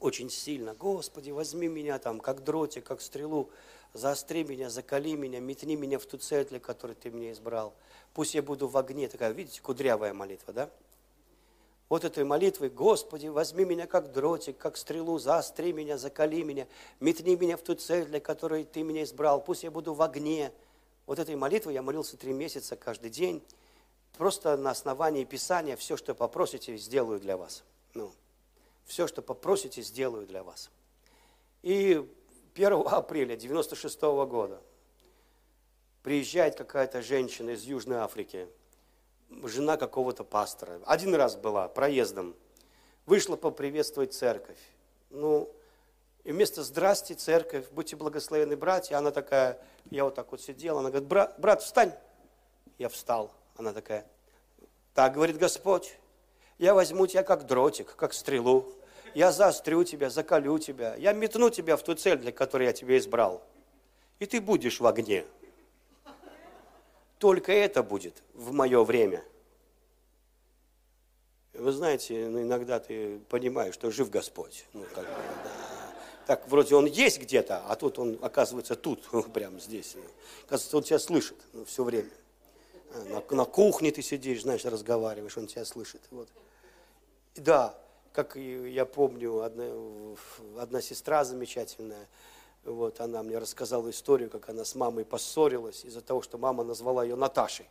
очень сильно, Господи, возьми меня там, как дротик, как стрелу, заостри меня, закали меня, метни меня в ту цель, для которой ты меня избрал. Пусть я буду в огне. Такая, видите, кудрявая молитва, да? Вот этой молитвой, Господи, возьми меня как дротик, как стрелу, заостри меня, закали меня, метни меня в ту цель, для которой ты меня избрал. Пусть я буду в огне. Вот этой молитвой я молился три месяца каждый день. Просто на основании Писания все, что попросите, сделаю для вас. Ну, все, что попросите, сделаю для вас. И 1 апреля 96 года приезжает какая-то женщина из Южной Африки, жена какого-то пастора. Один раз была проездом. Вышла поприветствовать церковь. Ну, и вместо «Здрасте, церковь, будьте благословены, братья», она такая, я вот так вот сидел, она говорит, брат, брат, встань. Я встал. Она такая, так говорит Господь, я возьму тебя как дротик, как стрелу, я заострю тебя, закалю тебя, я метну тебя в ту цель, для которой я тебя избрал. И ты будешь в огне. Только это будет в мое время. Вы знаете, ну, иногда ты понимаешь, что жив Господь. Ну, как бы, да. Так, вроде он есть где-то, а тут он, оказывается, тут, прямо здесь. Оказывается, он тебя слышит ну, все время. А, на, на кухне ты сидишь, знаешь, разговариваешь, он тебя слышит. Вот. Да, как я помню, одна, одна сестра замечательная, вот, она мне рассказала историю, как она с мамой поссорилась из-за того, что мама назвала ее Наташей.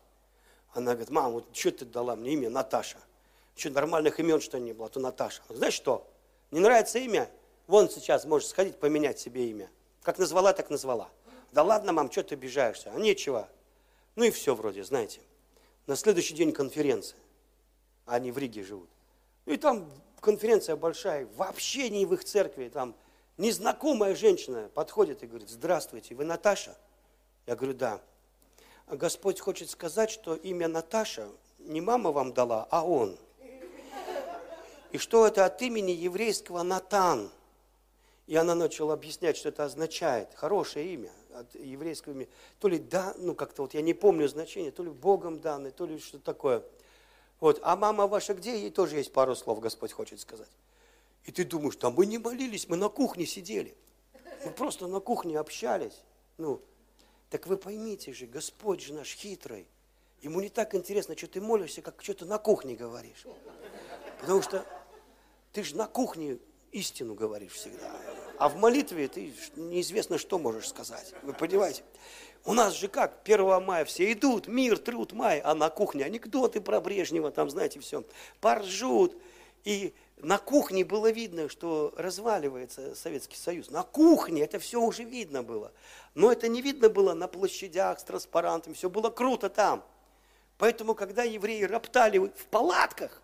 Она говорит, мама, вот что ты дала мне имя Наташа? Что, нормальных имен что не было, а то Наташа. Знаешь что, не нравится имя? Вон сейчас можешь сходить поменять себе имя. Как назвала, так назвала. Да ладно, мам, что ты обижаешься? А нечего. Ну и все вроде, знаете. На следующий день конференция. Они в Риге живут. И там конференция большая, вообще не в их церкви, там незнакомая женщина подходит и говорит, здравствуйте, вы Наташа? Я говорю, да. А Господь хочет сказать, что имя Наташа не мама вам дала, а он. И что это от имени еврейского Натан. И она начала объяснять, что это означает. Хорошее имя от еврейского имени. То ли да, ну как-то вот я не помню значение, то ли Богом данное, то ли что такое. Вот. А мама ваша где? Ей тоже есть пару слов, Господь хочет сказать. И ты думаешь, там мы не молились, мы на кухне сидели. Мы просто на кухне общались. Ну, так вы поймите же, Господь же наш хитрый. Ему не так интересно, что ты молишься, как что-то на кухне говоришь. Потому что ты же на кухне истину говоришь всегда. А в молитве ты неизвестно, что можешь сказать. Вы понимаете? У нас же как, 1 мая все идут, мир, труд, май, а на кухне анекдоты про Брежнева, там, знаете, все, поржут. И на кухне было видно, что разваливается Советский Союз. На кухне это все уже видно было. Но это не видно было на площадях с транспарантами, все было круто там. Поэтому, когда евреи роптали в палатках,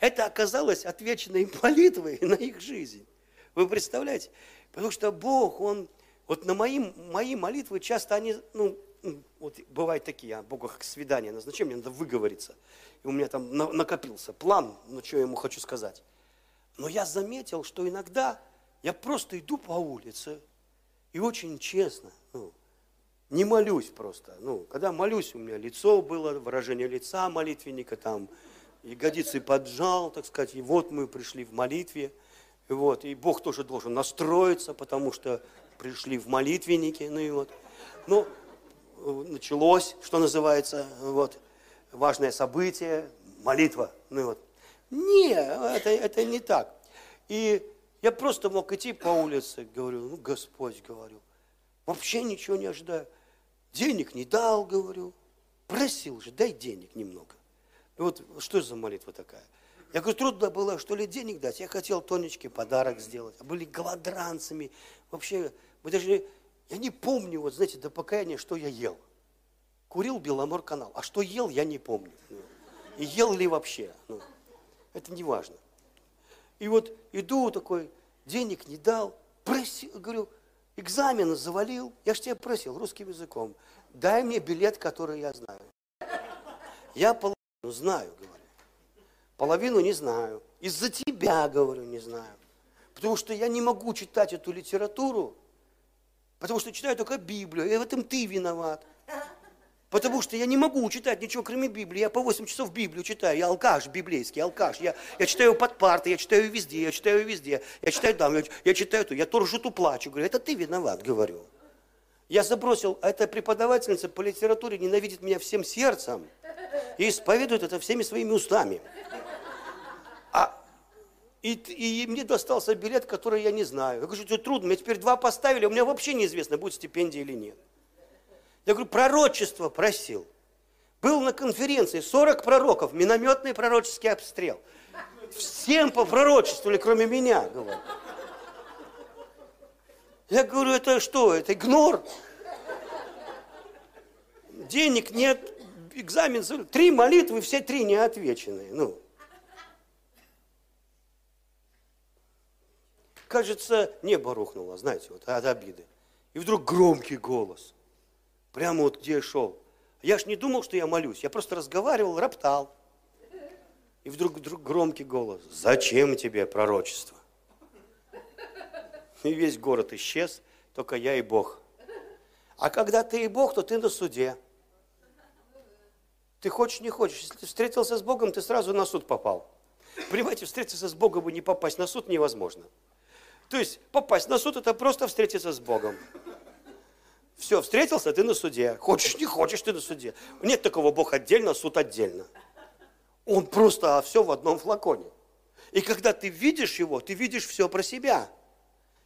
это оказалось отвеченной молитвой на их жизнь. Вы представляете? Потому что Бог, Он, вот на мои, мои молитвы часто они, ну, вот бывают такие, а Богу как свидание назначаю, мне надо выговориться и у меня там накопился план, ну что я ему хочу сказать. Но я заметил, что иногда я просто иду по улице и очень честно, ну, не молюсь просто. Ну, когда молюсь, у меня лицо было, выражение лица молитвенника, там, ягодицы поджал, так сказать, и вот мы пришли в молитве. Вот, и Бог тоже должен настроиться, потому что пришли в молитвенники, ну и вот. Ну, началось, что называется, вот важное событие, молитва. Ну вот. Не, это, это не так. И я просто мог идти по улице, говорю, ну, Господь, говорю, вообще ничего не ожидаю. Денег не дал, говорю. Просил же, дай денег немного. И вот что за молитва такая? Я говорю, трудно было, что ли, денег дать. Я хотел Тонечке подарок сделать. А были голодранцами. Вообще, мы даже, я не помню, вот знаете, до покаяния, что я ел курил Беломор канал. А что ел, я не помню. И ел ли вообще. Ну, это не важно. И вот иду такой, денег не дал, просил, говорю, экзамен завалил, я же тебя просил русским языком, дай мне билет, который я знаю. Я половину знаю, говорю. Половину не знаю. Из-за тебя, говорю, не знаю. Потому что я не могу читать эту литературу, потому что читаю только Библию, и в этом ты виноват. Потому что я не могу читать ничего, кроме Библии. Я по 8 часов Библию читаю. Я алкаш библейский, алкаш. Я, я читаю под партой, я читаю везде, я читаю везде. Я читаю там, я, я читаю тут. Я то ржу, то плачу. Говорю, это ты виноват, говорю. Я забросил, а эта преподавательница по литературе ненавидит меня всем сердцем и исповедует это всеми своими устами. И, и мне достался билет, который я не знаю. Я говорю, это трудно, мне теперь два поставили, у меня вообще неизвестно, будет стипендия или нет. Я говорю, пророчество просил. Был на конференции 40 пророков, минометный пророческий обстрел. Всем попророчествовали, кроме меня, говорю. Я говорю, это что, это игнор? Денег нет, экзамен, три молитвы, все три не отвеченные. Ну. Кажется, небо рухнуло, знаете, вот от обиды. И вдруг громкий голос. Прямо вот где я шел. Я ж не думал, что я молюсь. Я просто разговаривал, роптал. И вдруг, вдруг громкий голос. Зачем тебе пророчество? И весь город исчез, только я и Бог. А когда ты и Бог, то ты на суде. Ты хочешь, не хочешь. Если ты встретился с Богом, ты сразу на суд попал. Понимаете, встретиться с Богом и не попасть на суд невозможно. То есть попасть на суд – это просто встретиться с Богом. Все, встретился, ты на суде. Хочешь, не хочешь, ты на суде. Нет такого Бог отдельно, суд отдельно. Он просто а все в одном флаконе. И когда ты видишь его, ты видишь все про себя.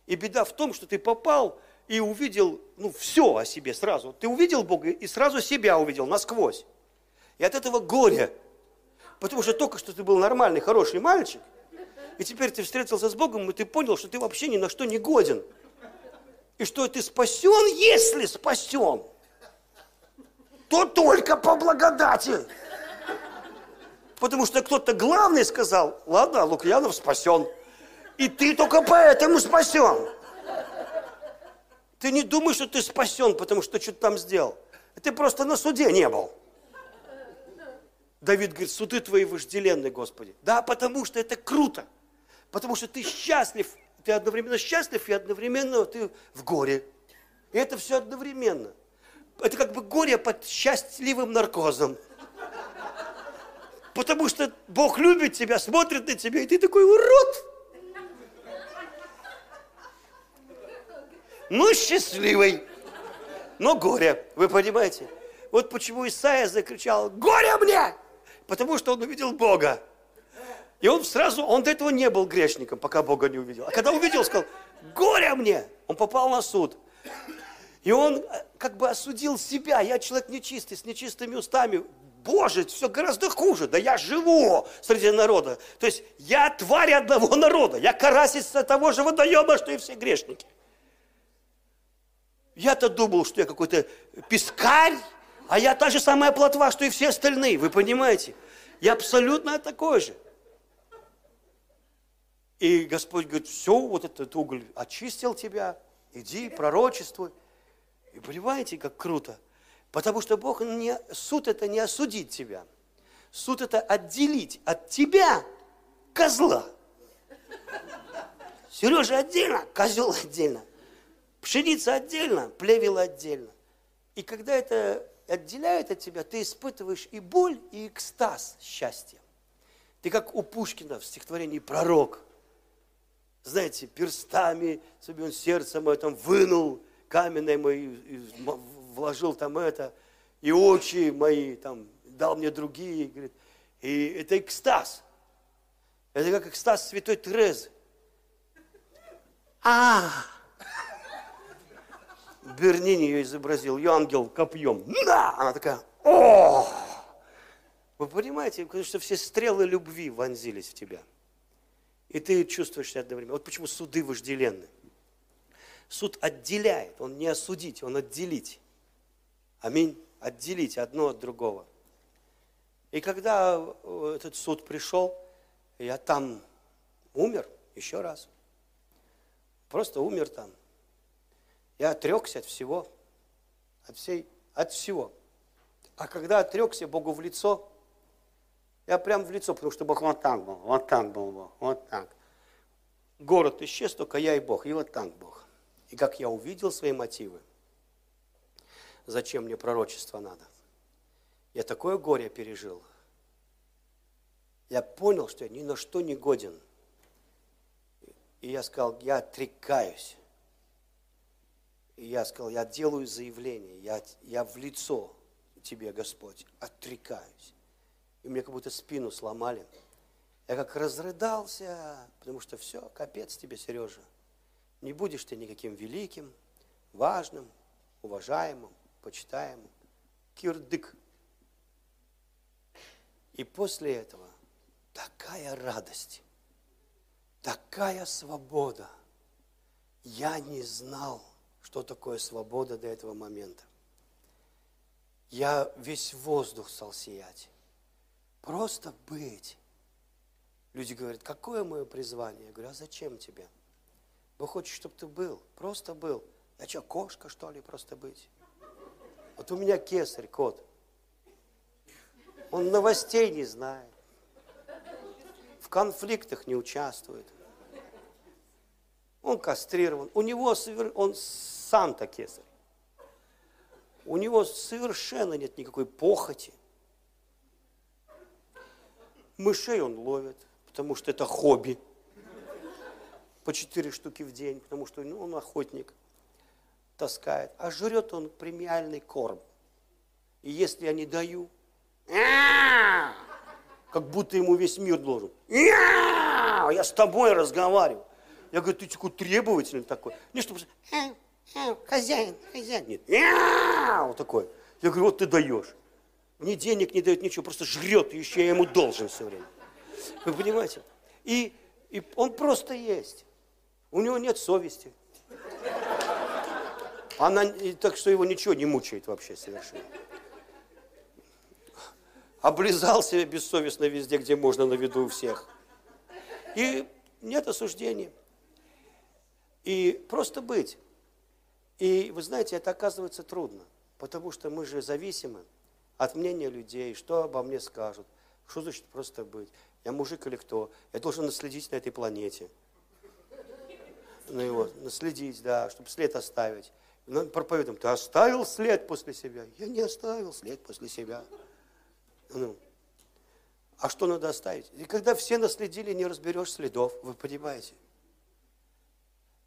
И беда в том, что ты попал и увидел ну, все о себе сразу. Ты увидел Бога и сразу себя увидел насквозь. И от этого горе. Потому что только что ты был нормальный, хороший мальчик, и теперь ты встретился с Богом, и ты понял, что ты вообще ни на что не годен и что ты спасен, если спасен, то только по благодати. Потому что кто-то главный сказал, ладно, Лукьянов спасен, и ты только поэтому спасен. Ты не думаешь, что ты спасен, потому что что-то там сделал. Ты просто на суде не был. Давид говорит, суды твои вожделенные, Господи. Да, потому что это круто. Потому что ты счастлив ты одновременно счастлив и одновременно ты в горе. И это все одновременно. Это как бы горе под счастливым наркозом. Потому что Бог любит тебя, смотрит на тебя, и ты такой урод. Ну, счастливый, но горе. Вы понимаете? Вот почему Исаия закричал, горе мне! Потому что он увидел Бога. И он сразу, он до этого не был грешником, пока Бога не увидел. А когда увидел, сказал, горе мне! Он попал на суд. И он э, как бы осудил себя. Я человек нечистый, с нечистыми устами. Боже, все гораздо хуже. Да я живу среди народа. То есть я тварь одного народа. Я карасец того же водоема, что и все грешники. Я-то думал, что я какой-то пескарь, а я та же самая плотва, что и все остальные. Вы понимаете? Я абсолютно такой же. И Господь говорит, все, вот этот уголь очистил тебя, иди, пророчествуй. И понимаете, как круто? Потому что Бог не, суд это не осудить тебя. Суд это отделить от тебя козла. Сережа отдельно, козел отдельно. Пшеница отдельно, плевел отдельно. И когда это отделяет от тебя, ты испытываешь и боль, и экстаз счастья. Ты как у Пушкина в стихотворении «Пророк» знаете, перстами, себе он сердце мое там вынул, каменное мои, вложил там это, и очи мои там дал мне другие, говорит, и это экстаз. Это как экстаз святой Терезы. А, Бернини ее изобразил, ее ангел копьем. На! Она такая, о! Вы понимаете, потому что все стрелы любви вонзились в тебя – и ты чувствуешь себя одновременно. Вот почему суды вожделенны. Суд отделяет, он не осудить, он отделить. Аминь. Отделить одно от другого. И когда э, этот суд пришел, я там умер еще раз. Просто умер там. Я отрекся от всего, от всей, от всего. А когда отрекся Богу в лицо, я прям в лицо, потому что Бог вот так был, вот так был Бог, вот так. Город исчез, только я и Бог, и вот так Бог. И как я увидел свои мотивы, зачем мне пророчество надо, Я такое горе пережил. Я понял, что я ни на что не годен. И я сказал, я отрекаюсь. И я сказал, я делаю заявление, я, я в лицо тебе, Господь, отрекаюсь. И мне как будто спину сломали. Я как разрыдался, потому что все, капец тебе, Сережа. Не будешь ты никаким великим, важным, уважаемым, почитаемым. Кирдык. И после этого такая радость, такая свобода. Я не знал, что такое свобода до этого момента. Я весь воздух стал сиять. Просто быть. Люди говорят, какое мое призвание? Я говорю, а зачем тебе? Бог хочет, чтобы ты был, просто был. Я что, кошка, что ли, просто быть? Вот у меня кесарь, кот. Он новостей не знает. В конфликтах не участвует. Он кастрирован. У него он сам-то кесарь. У него совершенно нет никакой похоти. Мышей он ловит, потому что это хобби. По четыре штуки в день, потому что ну, он охотник. Таскает. А жрет он премиальный корм. И если я не даю, как будто ему весь мир должен. Я с тобой разговариваю. Я говорю, ты такой требовательный такой. Не, чтобы хозяин, хозяин. Нет, вот такой. Я говорю, вот ты даешь. Мне денег не дает, ничего, просто жрет, еще я ему должен все время. Вы понимаете? И, и он просто есть. У него нет совести. Она, так что его ничего не мучает вообще совершенно. Облизал себя бессовестно везде, где можно, на виду у всех. И нет осуждения. И просто быть. И вы знаете, это оказывается трудно, потому что мы же зависимы от мнения людей, что обо мне скажут, что значит просто быть. Я мужик или кто? Я должен наследить на этой планете. Ну его, наследить, да, чтобы след оставить. Ну, проповедуем, ты оставил след после себя? Я не оставил след после себя. Ну, а что надо оставить? И когда все наследили, не разберешь следов, вы понимаете?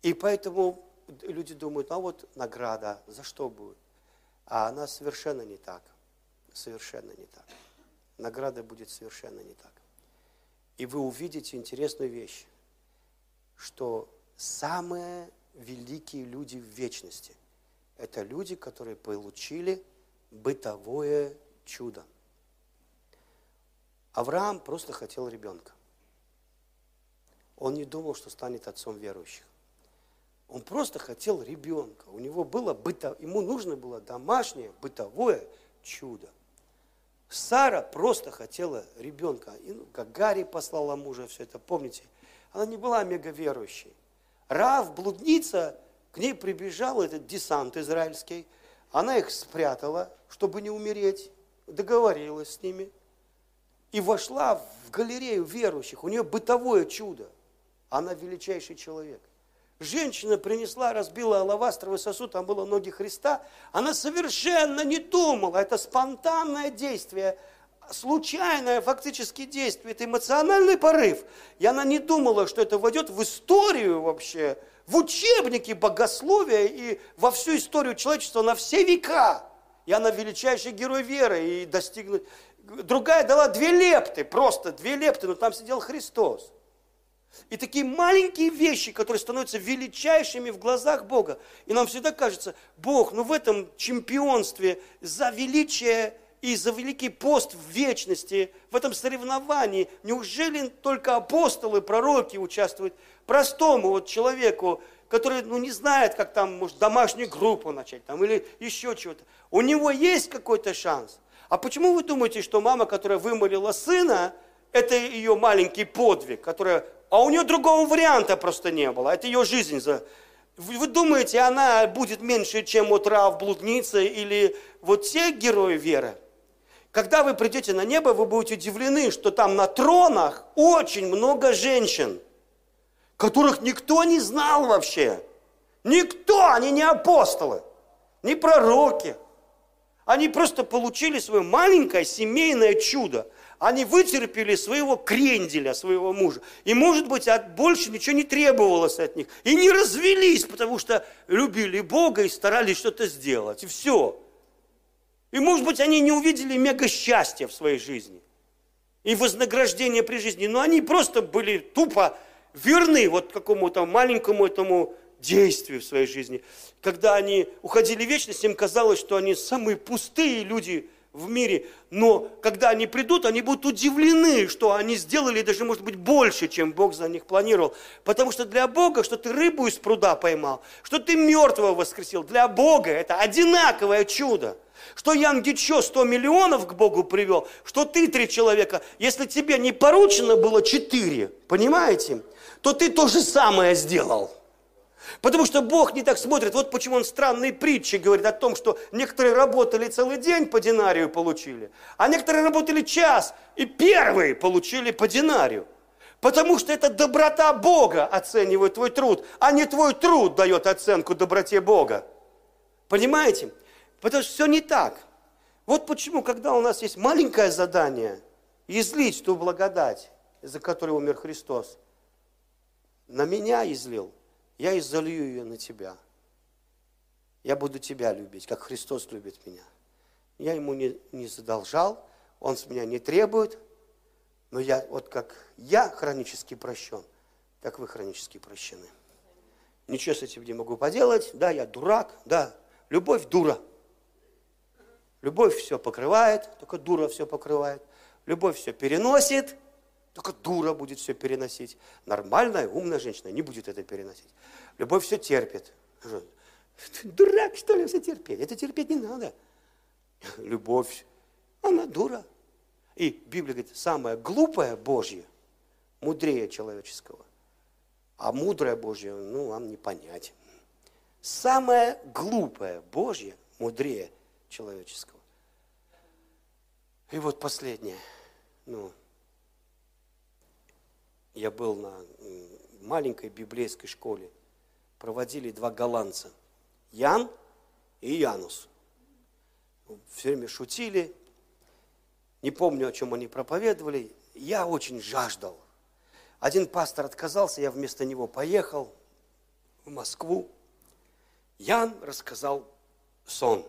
И поэтому люди думают, а вот награда, за что будет? А она совершенно не так. Совершенно не так. Награда будет совершенно не так. И вы увидите интересную вещь, что самые великие люди в вечности – это люди, которые получили бытовое чудо. Авраам просто хотел ребенка. Он не думал, что станет отцом верующих. Он просто хотел ребенка. У него было быто, ему нужно было домашнее бытовое чудо. Сара просто хотела ребенка. И, ну, как Гарри послала мужа, все это помните. Она не была мега верующей. Рав, блудница, к ней прибежал этот десант израильский. Она их спрятала, чтобы не умереть. Договорилась с ними. И вошла в галерею верующих. У нее бытовое чудо. Она величайший человек. Женщина принесла, разбила алавастровый сосуд, там было ноги Христа. Она совершенно не думала, это спонтанное действие, случайное фактически действие, это эмоциональный порыв. И она не думала, что это войдет в историю вообще, в учебники богословия и во всю историю человечества на все века. И она величайший герой веры и достигнуть. Другая дала две лепты, просто две лепты, но там сидел Христос. И такие маленькие вещи, которые становятся величайшими в глазах Бога. И нам всегда кажется, Бог, ну в этом чемпионстве за величие и за великий пост в вечности, в этом соревновании, неужели только апостолы, пророки участвуют? Простому вот человеку, который ну, не знает, как там, может, домашнюю группу начать там, или еще чего-то. У него есть какой-то шанс. А почему вы думаете, что мама, которая вымолила сына, это ее маленький подвиг, которая а у нее другого варианта просто не было. Это ее жизнь. Вы думаете, она будет меньше, чем вот Рав, блудница или вот те герои веры? Когда вы придете на небо, вы будете удивлены, что там на тронах очень много женщин, которых никто не знал вообще. Никто, они не апостолы, не пророки. Они просто получили свое маленькое семейное чудо. Они вытерпели своего кренделя, своего мужа. И, может быть, от больше ничего не требовалось от них. И не развелись, потому что любили Бога и старались что-то сделать. И все. И, может быть, они не увидели мега счастья в своей жизни. И вознаграждение при жизни. Но они просто были тупо верны вот какому-то маленькому этому действию в своей жизни. Когда они уходили в вечность, им казалось, что они самые пустые люди в мире. Но когда они придут, они будут удивлены, что они сделали даже, может быть, больше, чем Бог за них планировал. Потому что для Бога, что ты рыбу из пруда поймал, что ты мертвого воскресил, для Бога это одинаковое чудо. Что Ян Гичо 100 миллионов к Богу привел, что ты три человека, если тебе не поручено было четыре, понимаете, то ты то же самое сделал. Потому что Бог не так смотрит. Вот почему он странные притчи говорит о том, что некоторые работали целый день, по динарию получили, а некоторые работали час, и первые получили по динарию. Потому что это доброта Бога оценивает твой труд, а не твой труд дает оценку доброте Бога. Понимаете? Потому что все не так. Вот почему, когда у нас есть маленькое задание, излить ту благодать, за которую умер Христос, на меня излил – я изолью ее на тебя. Я буду тебя любить, как Христос любит меня. Я ему не, не задолжал, он с меня не требует, но я, вот как я хронически прощен, так вы хронически прощены. Ничего с этим не могу поделать, да, я дурак, да, любовь дура. Любовь все покрывает, только дура все покрывает. Любовь все переносит, только дура будет все переносить. Нормальная, умная женщина не будет это переносить. Любовь все терпит. Ты дурак, что ли, все терпеть? Это терпеть не надо. Любовь, она дура. И Библия говорит, самое глупое Божье мудрее человеческого. А мудрое Божье, ну, вам не понять. Самое глупое Божье мудрее человеческого. И вот последнее. Ну, я был на маленькой библейской школе, проводили два голландца, Ян и Янус. Все время шутили, не помню, о чем они проповедовали. Я очень жаждал. Один пастор отказался, я вместо него поехал в Москву. Ян рассказал сон.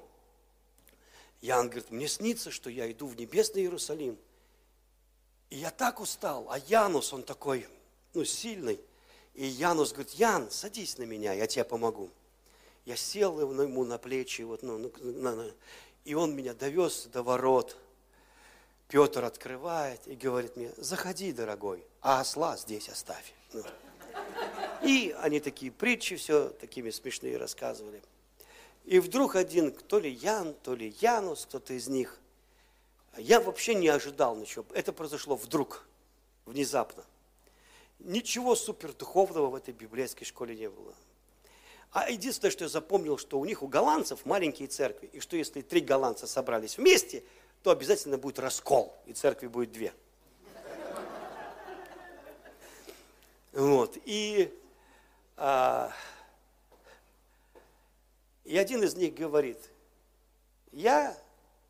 Ян говорит, мне снится, что я иду в небесный Иерусалим – и я так устал, а Янус, он такой, ну, сильный. И Янус говорит, Ян, садись на меня, я тебе помогу. Я сел ему на плечи, вот, ну, на, на, и он меня довез до ворот. Петр открывает и говорит мне, заходи, дорогой, а осла здесь оставь. Ну. И они такие притчи все такими смешные рассказывали. И вдруг один, то ли Ян, то ли Янус, кто-то из них, я вообще не ожидал ничего. Это произошло вдруг, внезапно. Ничего супердуховного в этой библейской школе не было. А единственное, что я запомнил, что у них, у голландцев, маленькие церкви, и что если три голландца собрались вместе, то обязательно будет раскол, и церкви будет две. Вот, и, а, и один из них говорит, я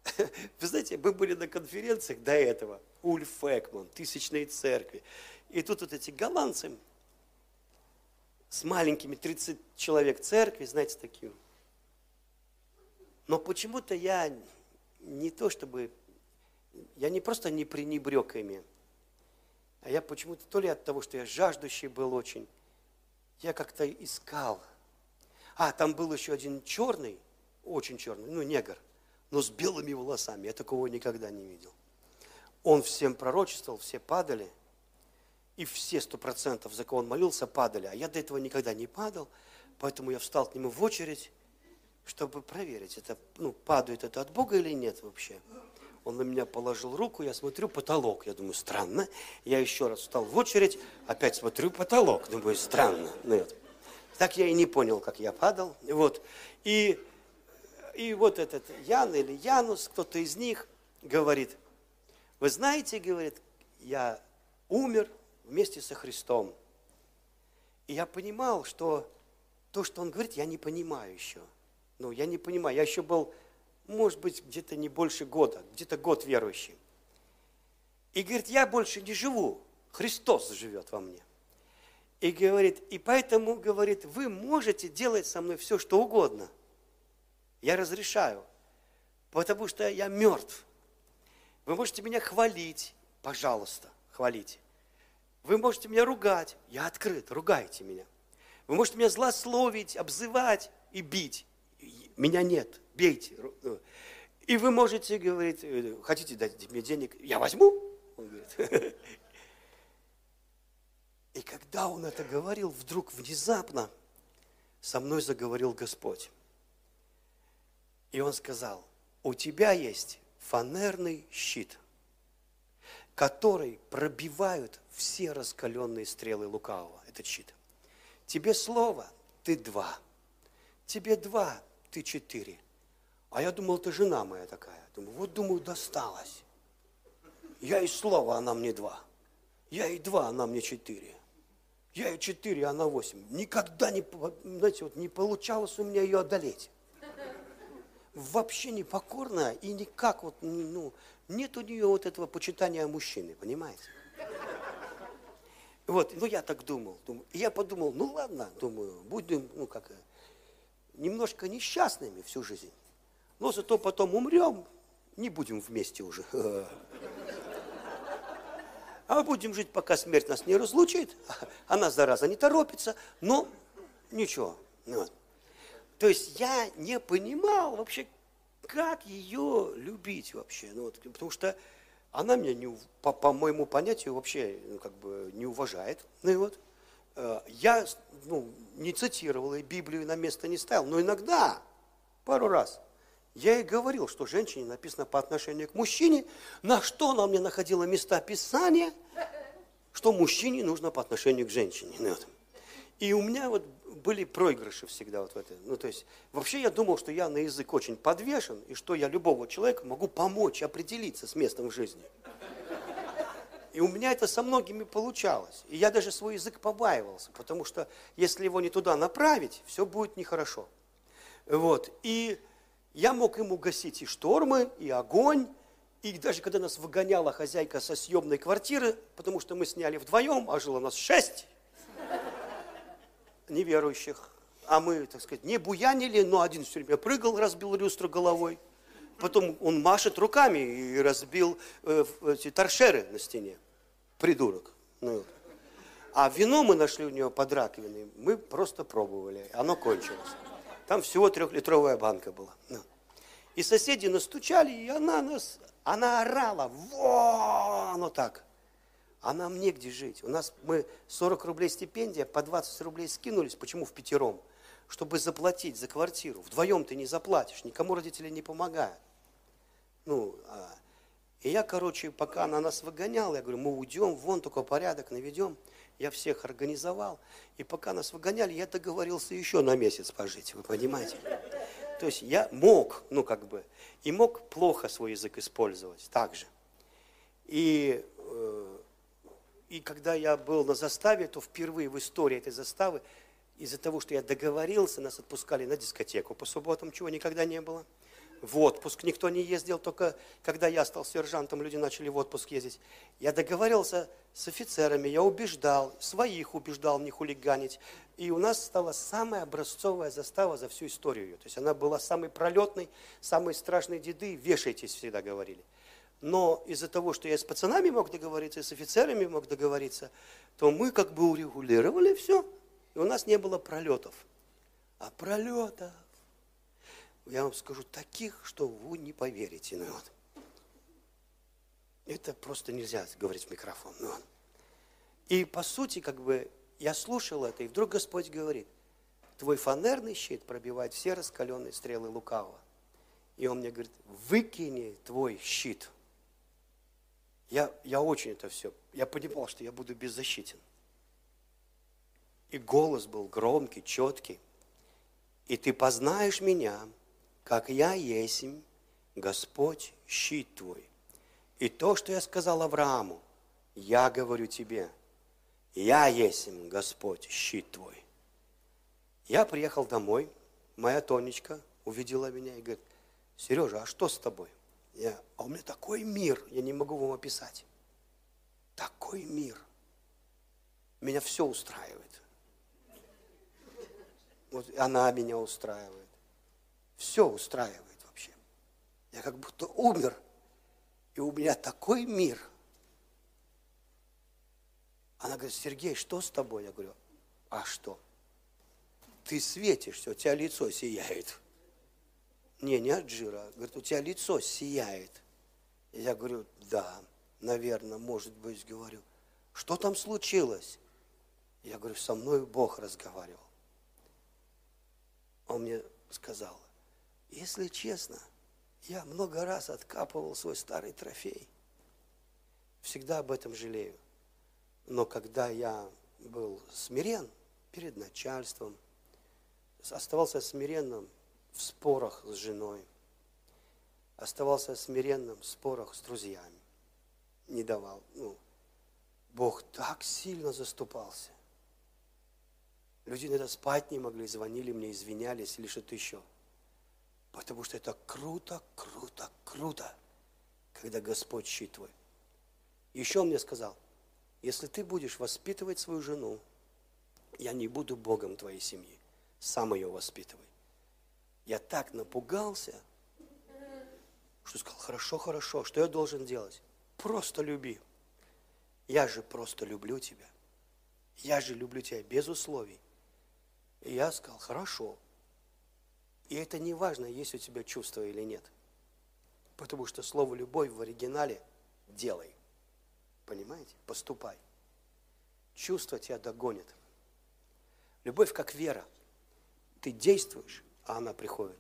Вы знаете, мы были на конференциях до этого, Ульф Экман, тысячные церкви. И тут вот эти голландцы с маленькими 30 человек церкви, знаете, такие. Но почему-то я не то чтобы, я не просто не пренебрег ими, а я почему-то то ли от того, что я жаждущий был очень, я как-то искал. А, там был еще один черный, очень черный, ну, негр – но с белыми волосами. Я такого никогда не видел. Он всем пророчествовал, все падали, и все сто процентов, за кого он молился, падали. А я до этого никогда не падал, поэтому я встал к нему в очередь, чтобы проверить, это, ну, падает это от Бога или нет вообще. Он на меня положил руку, я смотрю, потолок. Я думаю, странно. Я еще раз встал в очередь, опять смотрю, потолок. Думаю, странно. Нет. Так я и не понял, как я падал. Вот. И и вот этот Ян или Янус, кто-то из них говорит, вы знаете, говорит, я умер вместе со Христом. И я понимал, что то, что он говорит, я не понимаю еще. Ну, я не понимаю. Я еще был может быть, где-то не больше года, где-то год верующий. И говорит, я больше не живу, Христос живет во мне. И говорит, и поэтому, говорит, вы можете делать со мной все, что угодно. Я разрешаю, потому что я мертв. Вы можете меня хвалить, пожалуйста, хвалите. Вы можете меня ругать, я открыт, ругайте меня. Вы можете меня злословить, обзывать и бить. Меня нет, бейте. И вы можете говорить, э, хотите дать мне денег, я возьму. Он говорит. И когда он это говорил, вдруг внезапно со мной заговорил Господь. И он сказал, у тебя есть фанерный щит, который пробивают все раскаленные стрелы лукавого, этот щит. Тебе слово, ты два. Тебе два, ты четыре. А я думал, ты жена моя такая. Думаю, вот думаю, досталась. Я и слово, она мне два. Я и два, она мне четыре. Я и четыре, она восемь. Никогда не, знаете, вот не получалось у меня ее одолеть. Вообще непокорная и никак вот, ну, нет у нее вот этого почитания мужчины, понимаете? Вот, ну я так думал, думал. Я подумал, ну ладно, думаю, будем, ну как, немножко несчастными всю жизнь. Но зато потом умрем, не будем вместе уже. А будем жить, пока смерть нас не разлучит. Она, зараза, не торопится, но ничего. Вот. То есть я не понимал вообще, как ее любить вообще. Ну, вот, потому что она меня, не, по, по моему понятию, вообще ну, как бы не уважает. Ну и вот, э, я ну, не цитировал и Библию на место не ставил, но иногда, пару раз, я ей говорил, что женщине написано по отношению к мужчине, на что она мне находила места Писания, что мужчине нужно по отношению к женщине. Ну, вот. И у меня вот были проигрыши всегда вот в этой. Ну, то есть, вообще я думал, что я на язык очень подвешен, и что я любого человека могу помочь определиться с местом в жизни. И у меня это со многими получалось. И я даже свой язык побаивался, потому что если его не туда направить, все будет нехорошо. Вот. И я мог ему гасить и штормы, и огонь, и даже когда нас выгоняла хозяйка со съемной квартиры, потому что мы сняли вдвоем, а жило нас шесть, неверующих. А мы, так сказать, не буянили, но один все время прыгал, разбил люстру головой. Потом он машет руками и разбил э, эти торшеры на стене. Придурок. Ну, а вино мы нашли у него под раковиной, мы просто пробовали, оно кончилось. Там всего трехлитровая банка была. Ну. И соседи настучали, и она нас, она орала, во, оно так а нам негде жить. У нас мы 40 рублей стипендия, по 20 рублей скинулись, почему в пятером? Чтобы заплатить за квартиру. Вдвоем ты не заплатишь, никому родители не помогают. Ну, а, и я, короче, пока она нас выгоняла, я говорю, мы уйдем, вон только порядок наведем. Я всех организовал. И пока нас выгоняли, я договорился еще на месяц пожить, вы понимаете? То есть я мог, ну как бы, и мог плохо свой язык использовать также. И э, и когда я был на заставе, то впервые в истории этой заставы, из-за того, что я договорился, нас отпускали на дискотеку по субботам, чего никогда не было. В отпуск никто не ездил, только когда я стал сержантом, люди начали в отпуск ездить. Я договорился с офицерами, я убеждал, своих убеждал не хулиганить. И у нас стала самая образцовая застава за всю историю. То есть она была самой пролетной, самой страшной деды, вешайтесь всегда говорили но из-за того, что я с пацанами мог договориться, и с офицерами мог договориться, то мы как бы урегулировали все, и у нас не было пролетов. А пролетов, я вам скажу, таких, что вы не поверите. Ну, вот. Это просто нельзя говорить в микрофон. Ну, вот. И по сути, как бы, я слушал это, и вдруг Господь говорит, твой фанерный щит пробивает все раскаленные стрелы лукавого. И он мне говорит, выкини твой щит – я, я очень это все, я понимал, что я буду беззащитен. И голос был громкий, четкий. И ты познаешь меня, как я есмь, Господь, щит твой. И то, что я сказал Аврааму, я говорю тебе, я есмь, Господь, щит твой. Я приехал домой, моя Тонечка увидела меня и говорит, Сережа, а что с тобой? Я, а у меня такой мир, я не могу вам описать. Такой мир. Меня все устраивает. Вот она меня устраивает. Все устраивает вообще. Я как будто умер, и у меня такой мир. Она говорит, Сергей, что с тобой? Я говорю, а что? Ты светишься, у тебя лицо сияет. Не, не от жира. Говорит, у тебя лицо сияет. Я говорю, да, наверное, может быть, говорю. Что там случилось? Я говорю, со мной Бог разговаривал. Он мне сказал, если честно, я много раз откапывал свой старый трофей. Всегда об этом жалею. Но когда я был смирен перед начальством, оставался смиренным в спорах с женой, оставался смиренным в спорах с друзьями, не давал. Ну, Бог так сильно заступался. Люди иногда спать не могли, звонили мне, извинялись или что-то еще. Потому что это круто, круто, круто, когда Господь щит твой. Еще он мне сказал, если ты будешь воспитывать свою жену, я не буду Богом твоей семьи, сам ее воспитывай. Я так напугался, что сказал, хорошо, хорошо, что я должен делать? Просто люби. Я же просто люблю тебя. Я же люблю тебя без условий. И я сказал, хорошо. И это не важно, есть у тебя чувство или нет. Потому что слово «любовь» в оригинале «делай». Понимаете? Поступай. Чувство тебя догонит. Любовь как вера. Ты действуешь, а она приходит.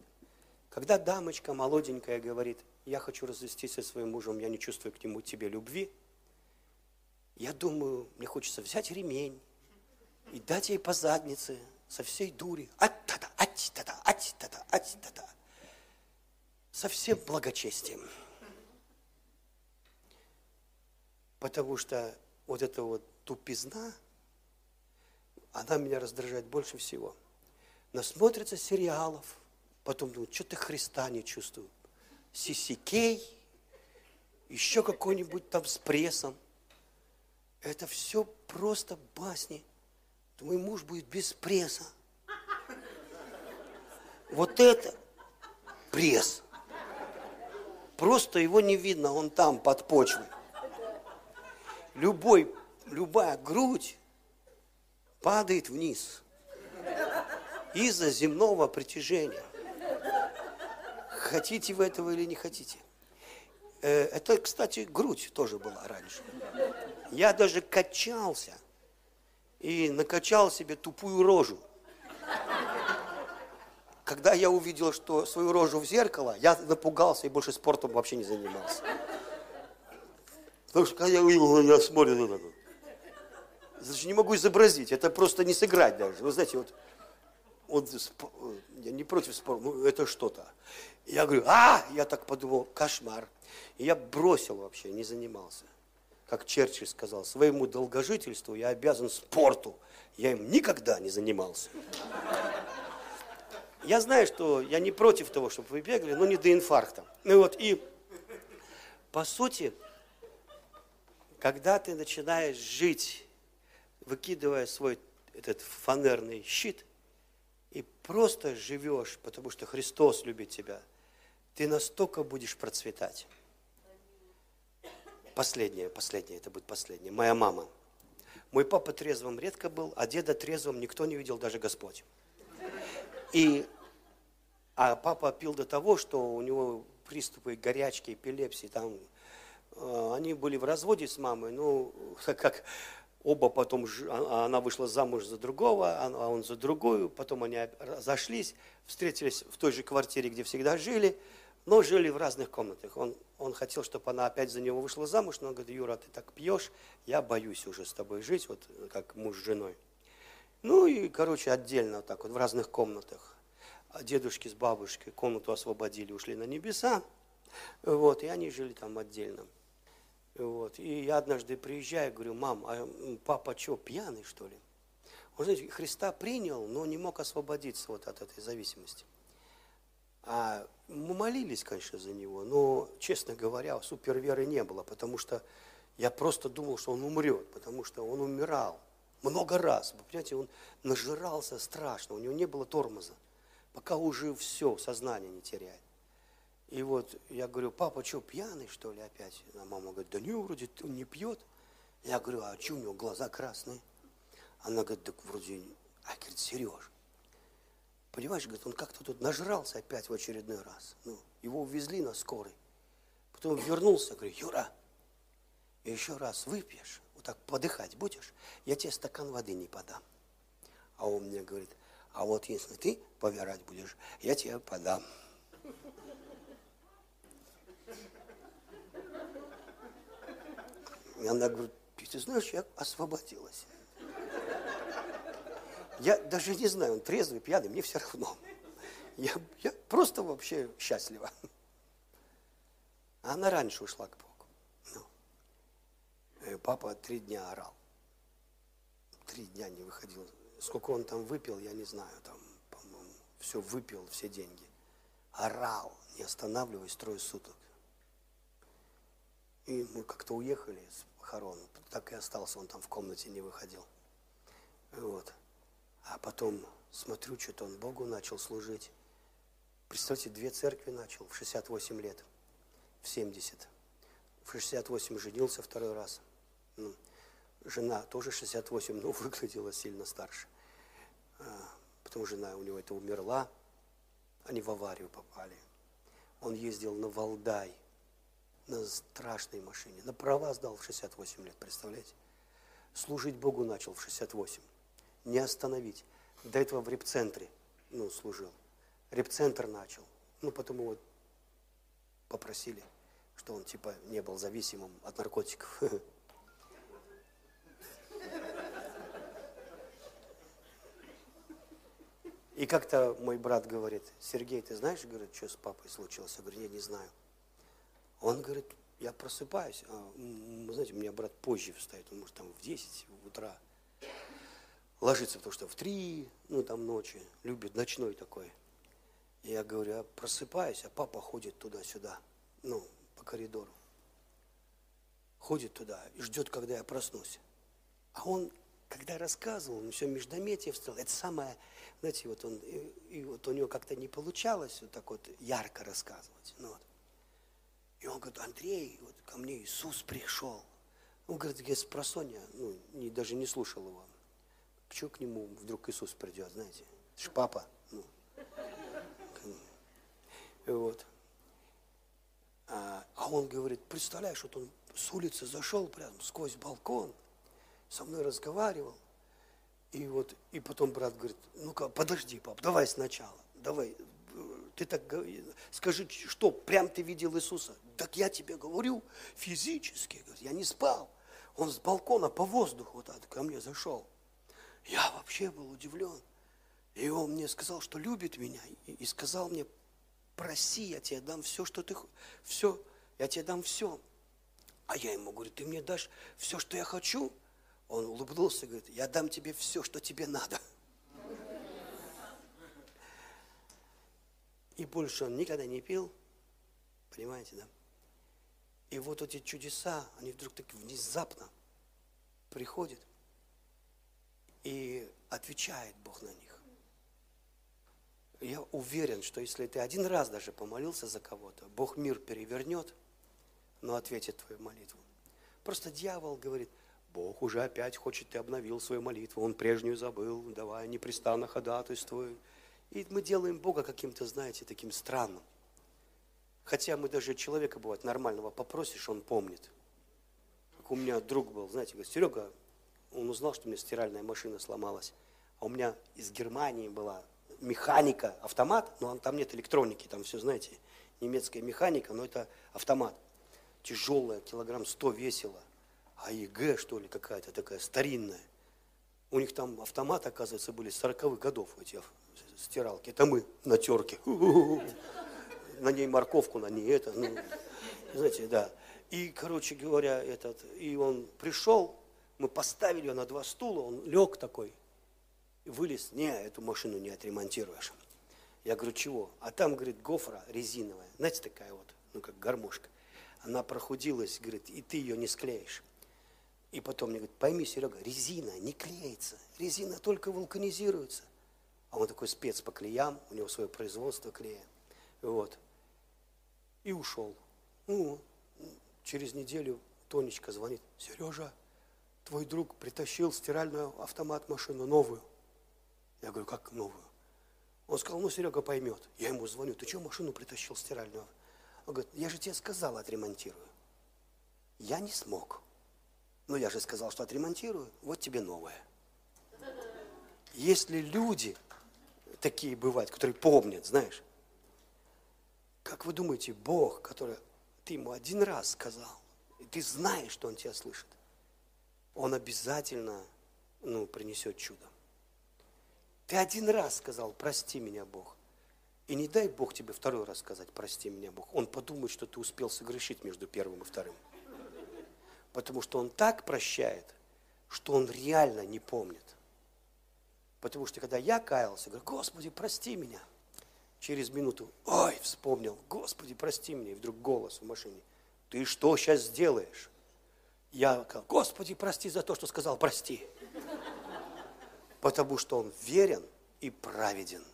Когда дамочка молоденькая говорит, я хочу развестись со своим мужем, я не чувствую к нему тебе любви, я думаю, мне хочется взять ремень и дать ей по заднице – со всей дури. Ать-та-та, ать-та-та, ать-та-та, ать-та-та. Со всем благочестием. Потому что вот эта вот тупизна, она меня раздражает больше всего. Насмотрится сериалов, потом думают, что ты Христа не чувствую. Сисикей, еще какой-нибудь там с прессом. Это все просто басни – твой муж будет без пресса. Вот это пресс. Просто его не видно, он там, под почвой. Любой, любая грудь падает вниз из-за земного притяжения. Хотите вы этого или не хотите. Э, это, кстати, грудь тоже была раньше. Я даже качался и накачал себе тупую рожу. Когда я увидел, что свою рожу в зеркало, я напугался и больше спортом вообще не занимался. Потому что когда я увидел, я смотрю на это. Значит, не могу изобразить, это просто не сыграть даже. Вы знаете, вот, вот я не против спорта, ну это что-то. Я говорю, а, я так подумал, кошмар. И я бросил вообще, не занимался как Черчилль сказал, своему долгожительству я обязан спорту. Я им никогда не занимался. Я знаю, что я не против того, чтобы вы бегали, но не до инфаркта. Ну вот, и по сути, когда ты начинаешь жить, выкидывая свой этот фанерный щит, просто живешь, потому что Христос любит тебя, ты настолько будешь процветать. Последнее, последнее, это будет последнее. Моя мама. Мой папа трезвым редко был, а деда трезвым никто не видел, даже Господь. И, а папа пил до того, что у него приступы горячки, эпилепсии, там, э, они были в разводе с мамой, ну, как оба потом, а, а она вышла замуж за другого, а, а он за другую, потом они разошлись, встретились в той же квартире, где всегда жили, но жили в разных комнатах. Он, он хотел, чтобы она опять за него вышла замуж, но он говорит, Юра, ты так пьешь, я боюсь уже с тобой жить, вот как муж с женой. Ну и, короче, отдельно вот так вот в разных комнатах. Дедушки с бабушкой комнату освободили, ушли на небеса. Вот, и они жили там отдельно. Вот. И я однажды приезжаю, говорю, мам, а папа что, пьяный, что ли? Он, знаете, Христа принял, но не мог освободиться вот от этой зависимости. А мы молились, конечно, за него, но, честно говоря, суперверы не было, потому что я просто думал, что он умрет, потому что он умирал много раз. Вы понимаете, он нажирался страшно, у него не было тормоза, пока уже все, сознание не теряет. И вот я говорю, папа, что, пьяный, что ли, опять? А мама говорит, да не, вроде он не пьет. Я говорю, а что у него глаза красные? Она говорит, так вроде, а говорит, Сереж, понимаешь, говорит, он как-то тут нажрался опять в очередной раз. Ну, его увезли на скорой. Потом вернулся, говорю, Юра, еще раз выпьешь, вот так подыхать будешь, я тебе стакан воды не подам. А он мне говорит, а вот если ты помирать будешь, я тебе подам. И она говорит, ты знаешь, я освободилась. Я даже не знаю, он трезвый, пьяный, мне все равно. Я, я просто вообще счастлива. А она раньше ушла к Богу. Ну. И папа три дня орал. Три дня не выходил. Сколько он там выпил, я не знаю. Там, по-моему, все выпил, все деньги. Орал, не останавливаясь, трое суток. И мы как-то уехали с похорон. Так и остался, он там в комнате не выходил. Вот. А потом смотрю, что-то он Богу начал служить. Представьте, две церкви начал в 68 лет, в 70. В 68 женился второй раз. Ну, жена тоже 68, но выглядела сильно старше. А, потом жена у него это умерла, они в аварию попали. Он ездил на Валдай, на страшной машине. На права сдал в 68 лет, представляете? Служить Богу начал в 68 не остановить. До этого в репцентре ну, служил. Репцентр начал. Ну, потом его попросили, что он типа не был зависимым от наркотиков. И как-то мой брат говорит, Сергей, ты знаешь, говорит, что с папой случилось? Я говорю, я не знаю. Он говорит, я просыпаюсь, а, знаете, у меня брат позже встает, он может там в 10 утра ложится, потому что в три, ну там ночи, любит ночной такой. Я говорю, я просыпаюсь, а папа ходит туда-сюда, ну, по коридору. Ходит туда и ждет, когда я проснусь. А он, когда рассказывал, он все междометие встал. Это самое, знаете, вот он, и, и вот у него как-то не получалось вот так вот ярко рассказывать. Ну, вот. И он говорит, Андрей, вот ко мне Иисус пришел. Он говорит, я просонья, ну, не, даже не слушал его. Почему к нему вдруг Иисус придет, знаете? Это ж папа. Ну. Вот. А, а он говорит, представляешь, вот он с улицы зашел прям сквозь балкон, со мной разговаривал. И вот, и потом брат говорит, ну-ка, подожди, пап, давай сначала, давай, ты так скажи, что, прям ты видел Иисуса? Так я тебе говорю, физически, я не спал. Он с балкона по воздуху вот так ко мне зашел. Я вообще был удивлен. И он мне сказал, что любит меня, и сказал мне, проси, я тебе дам все, что ты, все, я тебе дам все. А я ему говорю, ты мне дашь все, что я хочу? Он улыбнулся и говорит, я дам тебе все, что тебе надо. И больше он никогда не пил, понимаете, да? И вот эти чудеса, они вдруг так внезапно приходят – и отвечает Бог на них. Я уверен, что если ты один раз даже помолился за кого-то, Бог мир перевернет, но ответит твою молитву. Просто дьявол говорит, Бог уже опять хочет, ты обновил свою молитву, он прежнюю забыл, давай непрестанно ходатайствуй. И мы делаем Бога каким-то, знаете, таким странным. Хотя мы даже человека, бывает, нормального попросишь, он помнит. Как у меня друг был, знаете, говорит, Серега, он узнал, что у меня стиральная машина сломалась. А у меня из Германии была механика, автомат, но там нет электроники, там все, знаете, немецкая механика, но это автомат. Тяжелая, килограмм 100 весила. А AEG, что ли, какая-то такая старинная. У них там автомат, оказывается, были 40-х годов, эти стиралки. Это мы на терке. На ней морковку, на ней это. Ну, знаете, да. И, короче говоря, этот, и он пришел, мы поставили ее на два стула, он лег такой, вылез, не, эту машину не отремонтируешь. Я говорю, чего? А там, говорит, гофра резиновая, знаете, такая вот, ну как гармошка. Она прохудилась, говорит, и ты ее не склеишь. И потом мне говорит, пойми, Серега, резина не клеится, резина только вулканизируется. А он такой спец по клеям, у него свое производство клея. Вот. И ушел. Ну, через неделю Тонечка звонит, Сережа, твой друг притащил стиральную автомат машину новую. Я говорю, как новую? Он сказал, ну, Серега поймет. Я ему звоню, ты что машину притащил стиральную? Он говорит, я же тебе сказал, отремонтирую. Я не смог. Но я же сказал, что отремонтирую, вот тебе новое. Если люди такие бывают, которые помнят, знаешь, как вы думаете, Бог, который ты ему один раз сказал, и ты знаешь, что он тебя слышит, он обязательно ну, принесет чудо. Ты один раз сказал, прости меня, Бог. И не дай Бог тебе второй раз сказать, прости меня, Бог. Он подумает, что ты успел согрешить между первым и вторым. Потому что он так прощает, что он реально не помнит. Потому что когда я каялся, говорю, Господи, прости меня. Через минуту, ой, вспомнил, Господи, прости меня. И вдруг голос в машине, ты что сейчас сделаешь? Я сказал, Господи, прости за то, что сказал, прости. Потому что он верен и праведен.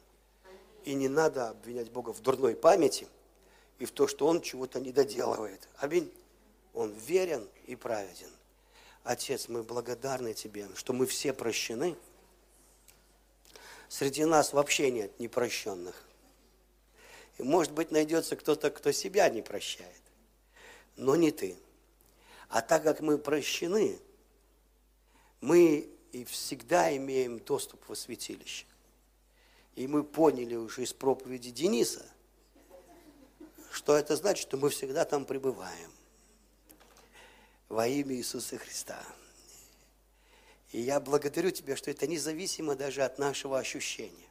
И не надо обвинять Бога в дурной памяти и в то, что Он чего-то не доделывает. Аминь. Он верен и праведен. Отец, мы благодарны Тебе, что мы все прощены. Среди нас вообще нет непрощенных. И может быть найдется кто-то, кто себя не прощает. Но не ты. А так как мы прощены, мы и всегда имеем доступ во святилище. И мы поняли уже из проповеди Дениса, что это значит, что мы всегда там пребываем. Во имя Иисуса Христа. И я благодарю Тебя, что это независимо даже от нашего ощущения.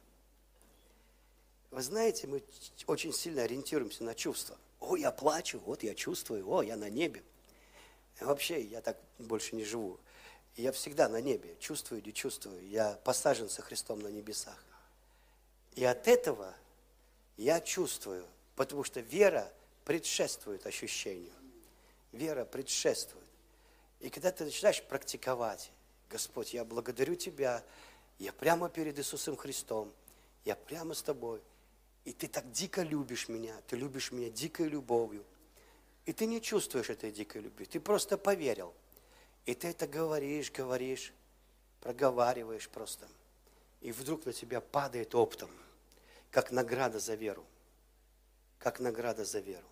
Вы знаете, мы очень сильно ориентируемся на чувства. О, я плачу, вот я чувствую, о, я на небе. вообще, я так больше не живу. Я всегда на небе, чувствую, не чувствую. Я посажен со Христом на небесах. И от этого я чувствую, потому что вера предшествует ощущению. Вера предшествует. И когда ты начинаешь практиковать, Господь, я благодарю Тебя, я прямо перед Иисусом Христом, я прямо с Тобой, и Ты так дико любишь меня, Ты любишь меня дикой любовью, и ты не чувствуешь этой дикой любви, ты просто поверил. И ты это говоришь, говоришь, проговариваешь просто – и вдруг на тебя падает оптом, как награда за веру. Как награда за веру.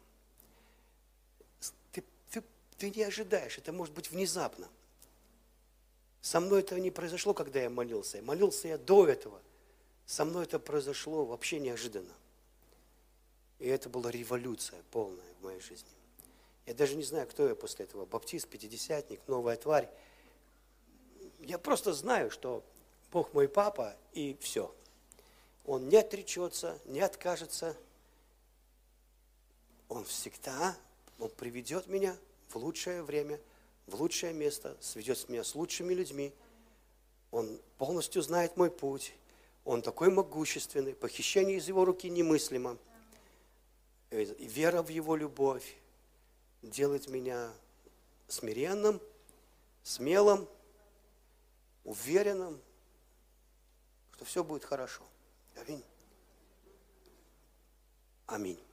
Ты, ты, ты не ожидаешь, это может быть внезапно. Со мной это не произошло, когда я молился. Молился я до этого. Со мной это произошло вообще неожиданно. И это была революция полная в моей жизни. Я даже не знаю, кто я после этого. Баптист, пятидесятник, новая тварь. Я просто знаю, что Бог мой папа, и все. Он не отречется, не откажется. Он всегда, Он приведет меня в лучшее время, в лучшее место, сведет меня с лучшими людьми. Он полностью знает мой путь. Он такой могущественный, похищение из его руки немыслимо. И вера в его любовь делает меня смиренным, смелым, уверенным, что все будет хорошо. Аминь. Аминь.